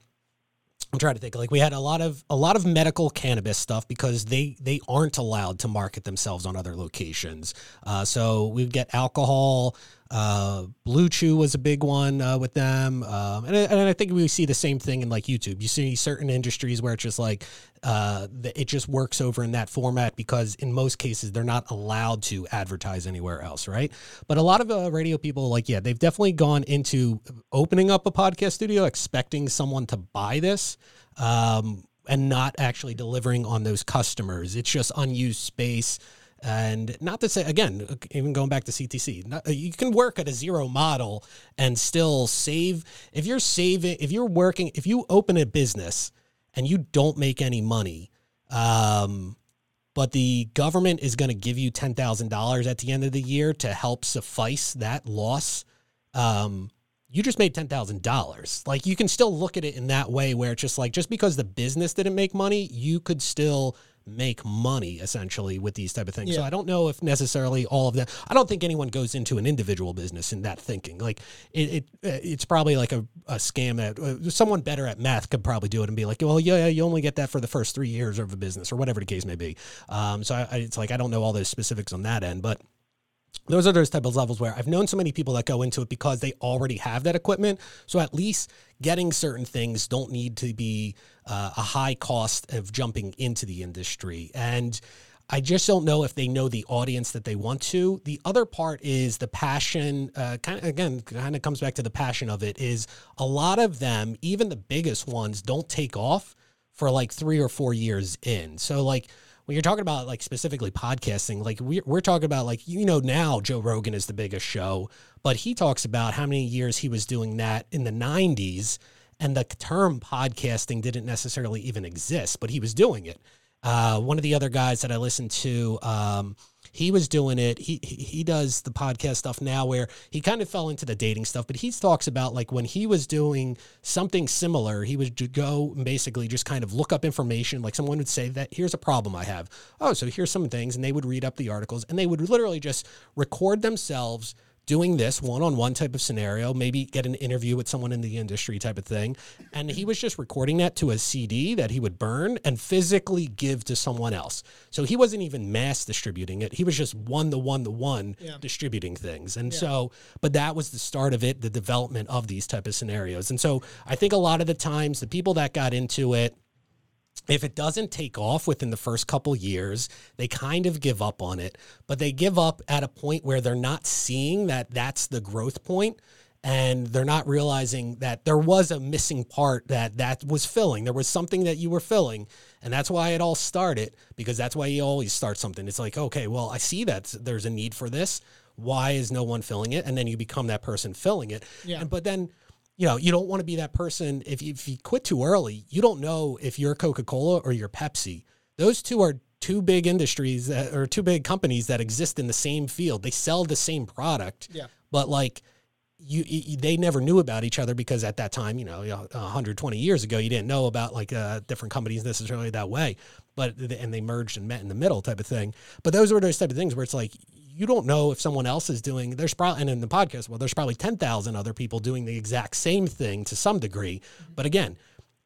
I'm trying to think. Like we had a lot of a lot of medical cannabis stuff because they they aren't allowed to market themselves on other locations. Uh, so we'd get alcohol. Uh, BlueChew was a big one uh, with them, um, and, I- and I think we see the same thing in like YouTube. You see certain industries where it's just like uh, it just works over in that format because in most cases they're not allowed to advertise anywhere else, right? But a lot of uh, radio people, like, yeah, they've definitely gone into opening up a podcast studio expecting someone to buy this. Um, and not actually delivering on those customers. It's just unused space. And not to say, again, even going back to CTC, not, you can work at a zero model and still save. If you're saving, if you're working, if you open a business and you don't make any money, um, but the government is going to give you $10,000 at the end of the year to help suffice that loss, um, you just made $10,000. Like you can still look at it in that way where it's just like, just because the business didn't make money, you could still make money essentially with these type of things. Yeah. So I don't know if necessarily all of that. I don't think anyone goes into an individual business in that thinking. Like it, it uh, it's probably like a, a scam that uh, someone better at math could probably do it and be like, well, yeah, you only get that for the first three years of a business or whatever the case may be. Um, so I, it's like I don't know all those specifics on that end, but those are those type of levels where I've known so many people that go into it because they already have that equipment. So at least getting certain things don't need to be uh, a high cost of jumping into the industry. And I just don't know if they know the audience that they want to. The other part is the passion. Uh, kind of again, kind of comes back to the passion of it. Is a lot of them, even the biggest ones, don't take off for like three or four years in. So like when you're talking about like specifically podcasting, like we're, we're talking about like, you know, now Joe Rogan is the biggest show, but he talks about how many years he was doing that in the 90s and the term podcasting didn't necessarily even exist, but he was doing it. Uh, one of the other guys that I listened to, um, he was doing it. He he does the podcast stuff now where he kind of fell into the dating stuff, but he talks about like when he was doing something similar, he would go basically just kind of look up information. Like someone would say that here's a problem I have. Oh, so here's some things, and they would read up the articles and they would literally just record themselves doing this one-on-one type of scenario, maybe get an interview with someone in the industry type of thing. And he was just recording that to a CD that he would burn and physically give to someone else. So he wasn't even mass distributing it. He was just one to one to one distributing things. And yeah. so, but that was the start of it, the development of these type of scenarios. And so I think a lot of the times the people that got into it if it doesn't take off within the first couple years, they kind of give up on it. But they give up at a point where they're not seeing that that's the growth point and they're not realizing that there was a missing part that that was filling. There was something that you were filling, and that's why it all started because that's why you always start something. It's like, okay, well, I see that there's a need for this. Why is no one filling it? And then you become that person filling it. Yeah. And, but then you know, you don't want to be that person. If you, if you quit too early, you don't know if you're Coca Cola or you're Pepsi. Those two are two big industries that, or two big companies that exist in the same field. They sell the same product. Yeah. But like, you, you, they never knew about each other because at that time, you know, 120 years ago, you didn't know about like uh, different companies necessarily that way. But and they merged and met in the middle type of thing. But those were those type of things where it's like you don't know if someone else is doing there's probably and in the podcast well there's probably 10,000 other people doing the exact same thing to some degree but again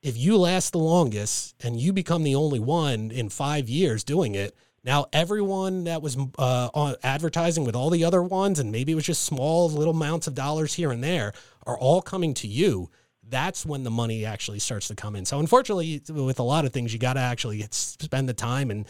if you last the longest and you become the only one in 5 years doing it now everyone that was uh, on advertising with all the other ones and maybe it was just small little amounts of dollars here and there are all coming to you that's when the money actually starts to come in. So unfortunately, with a lot of things, you got to actually spend the time and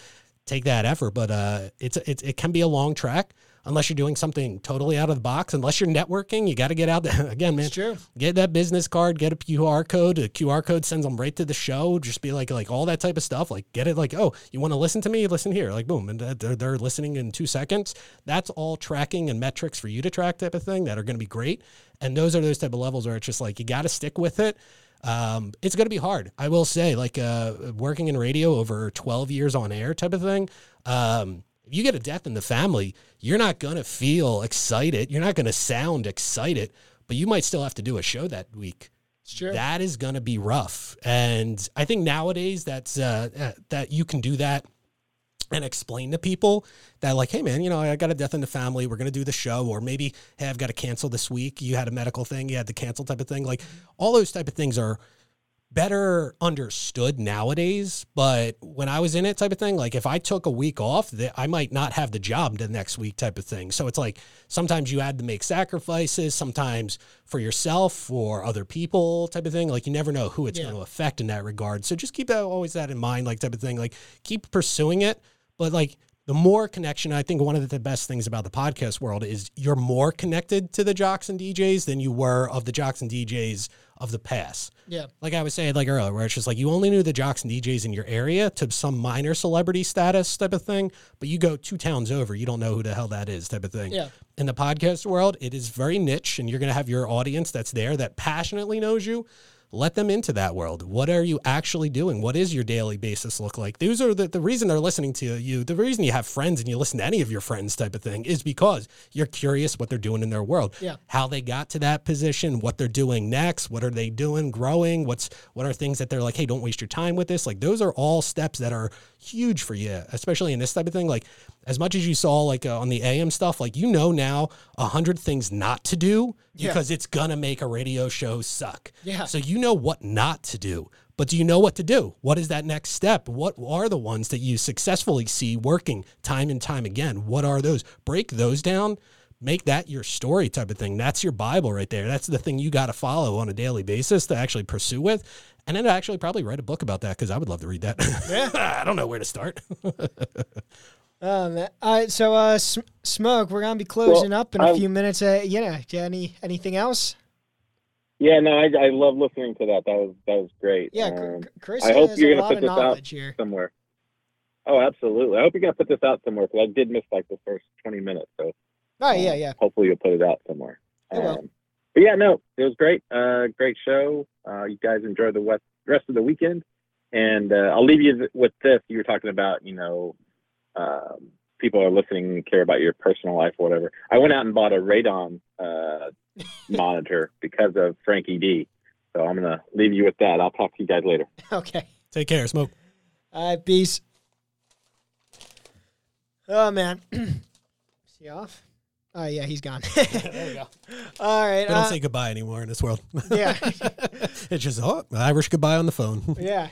take that effort. But uh, it's, it's it can be a long track unless you're doing something totally out of the box. Unless you're networking, you got to get out there again, man. true. Get that business card, get a QR code. A QR code sends them right to the show. Just be like like all that type of stuff. Like get it like oh you want to listen to me? Listen here. Like boom, and they're, they're listening in two seconds. That's all tracking and metrics for you to track type of thing that are going to be great. And those are those type of levels where it's just like you got to stick with it. Um, it's going to be hard. I will say, like uh, working in radio over 12 years on air type of thing. Um, if you get a death in the family, you're not going to feel excited. You're not going to sound excited, but you might still have to do a show that week. Sure. That is going to be rough. And I think nowadays that's uh, uh, that you can do that and explain to people that like hey man you know i got a death in the family we're going to do the show or maybe hey i've got to cancel this week you had a medical thing you had to cancel type of thing like all those type of things are better understood nowadays. But when I was in it, type of thing, like if I took a week off, that I might not have the job the next week, type of thing. So it's like sometimes you had to make sacrifices, sometimes for yourself or other people, type of thing. Like you never know who it's Yeah. going to affect in that regard. So just keep that always that in mind, like type of thing. Like keep pursuing it, but like. The more connection, I think one of the best things about the podcast world is you're more connected to the jocks and DJs than you were of the jocks and DJs of the past Yeah. like I was saying like earlier, where it's just like you only knew the jocks and DJs in your area to some minor celebrity status type of thing, but you go two towns over, you don't know who the hell that is type of thing. Yeah. In the podcast world, it is very niche, and you're gonna have your audience that's there that passionately knows you. Let them into that world. What are you actually doing? What is your daily basis look like? Those are the, the reason they're listening to you. The reason you have friends and you listen to any of your friends type of thing is because you're curious what they're doing in their world Yeah. how they got to that position, what they're doing next, what are they doing, growing, what's what are things that they're like, hey, don't waste your time with this. Like those are all steps that are huge for you, especially in this type of thing. Like as much as you saw like uh, on the AM stuff, like you know now a hundred things not to do Yeah. because it's gonna make a radio show suck. Yeah. So you know what not to do. But do you know what to do? What is that next step? What are the ones that you successfully see working time and time again? What are those? Break those down make that your story type of thing. That's your Bible right there. That's the thing you got to follow on a daily basis to actually pursue with. And then actually probably write a book about that because I would love to read that. Yeah. I don't know where to start. Um, all right, so uh. We're gonna be closing Well, up in a I- few minutes. Uh, know, any anything else? Yeah, no, I, I love listening to that. That was that was great. Yeah, Um, Chris I hope you're a gonna put this out. here. somewhere. Oh, absolutely. I hope you're gonna put this out somewhere because I did miss like the first 20 minutes. So Oh yeah, um, yeah. Hopefully you'll put it out somewhere. Um, but yeah, no, it was great. Uh, great show. Uh, you guys enjoy the west, rest of the weekend, and uh, I'll leave you with this. You were talking about, you know, um, people are listening and care about your personal life or whatever. I went out and bought a radon uh, monitor because of Frankie D. So I'm gonna leave you with that. I'll talk to you guys later. Okay. Take care, Smoke. All right, peace. Oh man, is he off? Oh yeah, he's gone. There we go. All right. They don't uh, say goodbye anymore in this world. yeah, it's just, oh, Irish goodbye on the phone. yeah.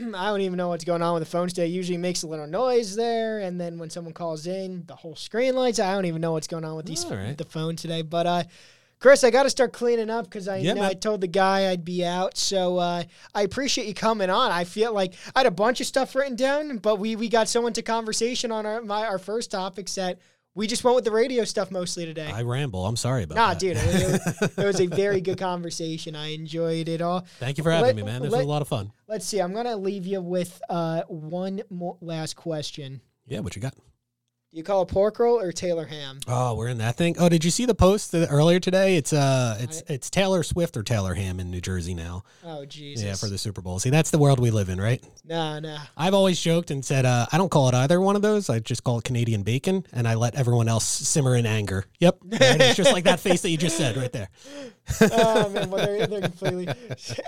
I don't even know what's going on with the phone today. It usually makes a little noise there, and then when someone calls in, the whole screen lights. I don't even know what's going on with these All right. the phone today. But uh, Chris, I got to start cleaning up because I Yeah, know. I told the guy I'd be out. So uh, I appreciate you coming on. I feel like I had a bunch of stuff written down, but we we got so into conversation on our my our first topics that we just went with the radio stuff mostly today. I ramble. I'm sorry about Nah, that. dude, it, was- it was a very good conversation. I enjoyed it all. Thank you for having Let- me, man. This let- was a lot of fun. Let's see. I'm gonna leave you with uh, one more last question. Yeah, what you got? Do you call it pork roll or Taylor ham? Oh, we're in that thing. Oh, did you see the post that earlier today? It's uh, it's it's Taylor Swift or Taylor Ham in New Jersey now. Oh Jesus. Yeah, for the Super Bowl. See, that's the world we live in, right? Nah, nah. I've always joked and said uh, I don't call it either one of those. I just call it Canadian bacon, and I let everyone else simmer in anger. Yep, and it's just like that face that you just said right there. oh man, well they're, they're completely. I,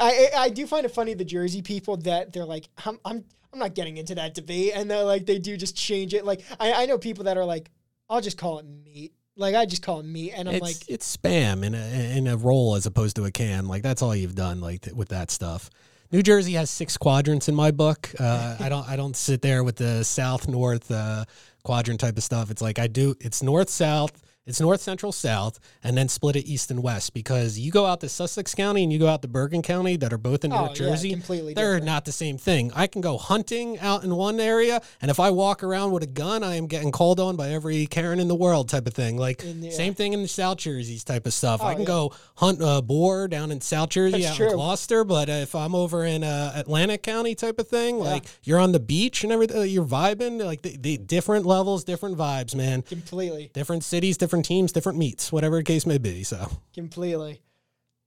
I I do find it funny the Jersey people that they're like I'm I'm I'm not getting into that debate, and they're like they do just change it. Like I I know people that are like I'll just call it meat. Like I just call it meat, and I'm it's like it's spam in a in a roll as opposed to a can. Like that's all you've done like th- with that stuff. New Jersey has six quadrants in my book. Uh, I don't I don't sit there with the south north uh, quadrant type of stuff. It's like I do. It's north south. It's north central south, and then split it east and west because you go out to Sussex County and you go out to Bergen County that are both in Oh, New yeah, Jersey. completely They're different. not the same thing. I can go hunting out in one area, and if I walk around with a gun, I am getting called on by every Karen in the world type of thing. Like the- same thing in the South Jerseys type of stuff. I Oh, can yeah. go hunt a boar down in South Jersey, That's out in. Gloucester, but uh, if I'm over in uh, Atlantic County type of thing, like you're on the beach and everything, you're vibing. Like the, the different levels, different vibes, man. completely. Different cities, different teams, different meets, whatever the case may be. So completely.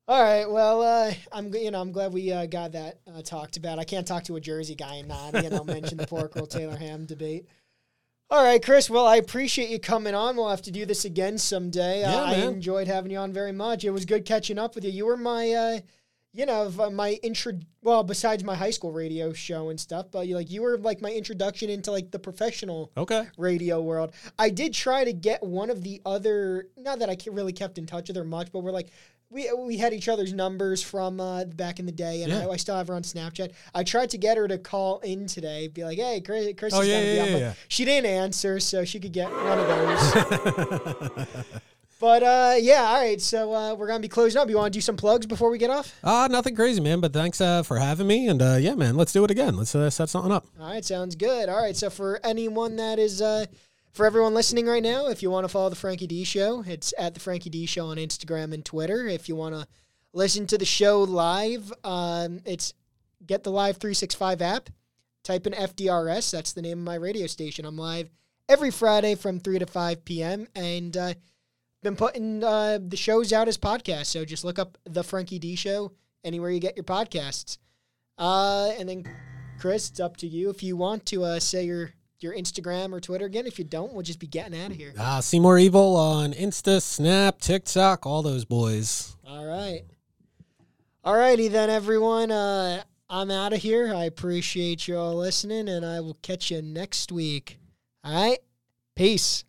All right. Well, uh, I'm you know I'm glad we uh, got that uh, talked about. I can't talk to a Jersey guy and not you know mention the pork roll Taylor ham debate. All right, Chris. Well, I appreciate you coming on. We'll have to do this again someday. Yeah, uh, I enjoyed having you on very much. It was good catching up with you. You were my, uh, you know, my intro. Well, besides my high school radio show and stuff, but you like you were like my introduction into like the professional okay, radio world. I did try to get one of the other, not that I really kept in touch with her much, but we're like, we we had each other's numbers from uh, back in the day, and Yeah. I, I still have her on Snapchat. I tried to get her to call in today, be like, "Hey, Chris, Chris Oh, is yeah, gonna be yeah, on," yeah, yeah. she didn't answer, so she could get one of those. but uh, yeah, all right. So uh, we're gonna be closing up. You want to do some plugs before we get off? Uh, nothing crazy, man. But thanks uh, for having me. And uh, yeah, man, let's do it again. Let's uh, set something up. All right, sounds good. All right, so for anyone that is, uh, for everyone listening right now, if you want to follow the Frankie D Show, it's at the Frankie D Show on Instagram and Twitter. If you want to listen to the show live, um, it's get the Live three six five app. Type in FDRS. That's the name of my radio station. I'm live every Friday from three to five p.m. and uh, been putting uh, the shows out as podcasts. So just look up the Frankie D Show anywhere you get your podcasts. Uh, and then Chris, it's up to you if you want to uh, say your your Instagram or Twitter again. If you don't, we'll just be getting out of here. Uh, CMoore Evil on Insta, Snap, TikTok, all those boys. All right. All righty then, everyone. Uh, I'm out of here. I appreciate you all listening, and I will catch you next week. All right. Peace.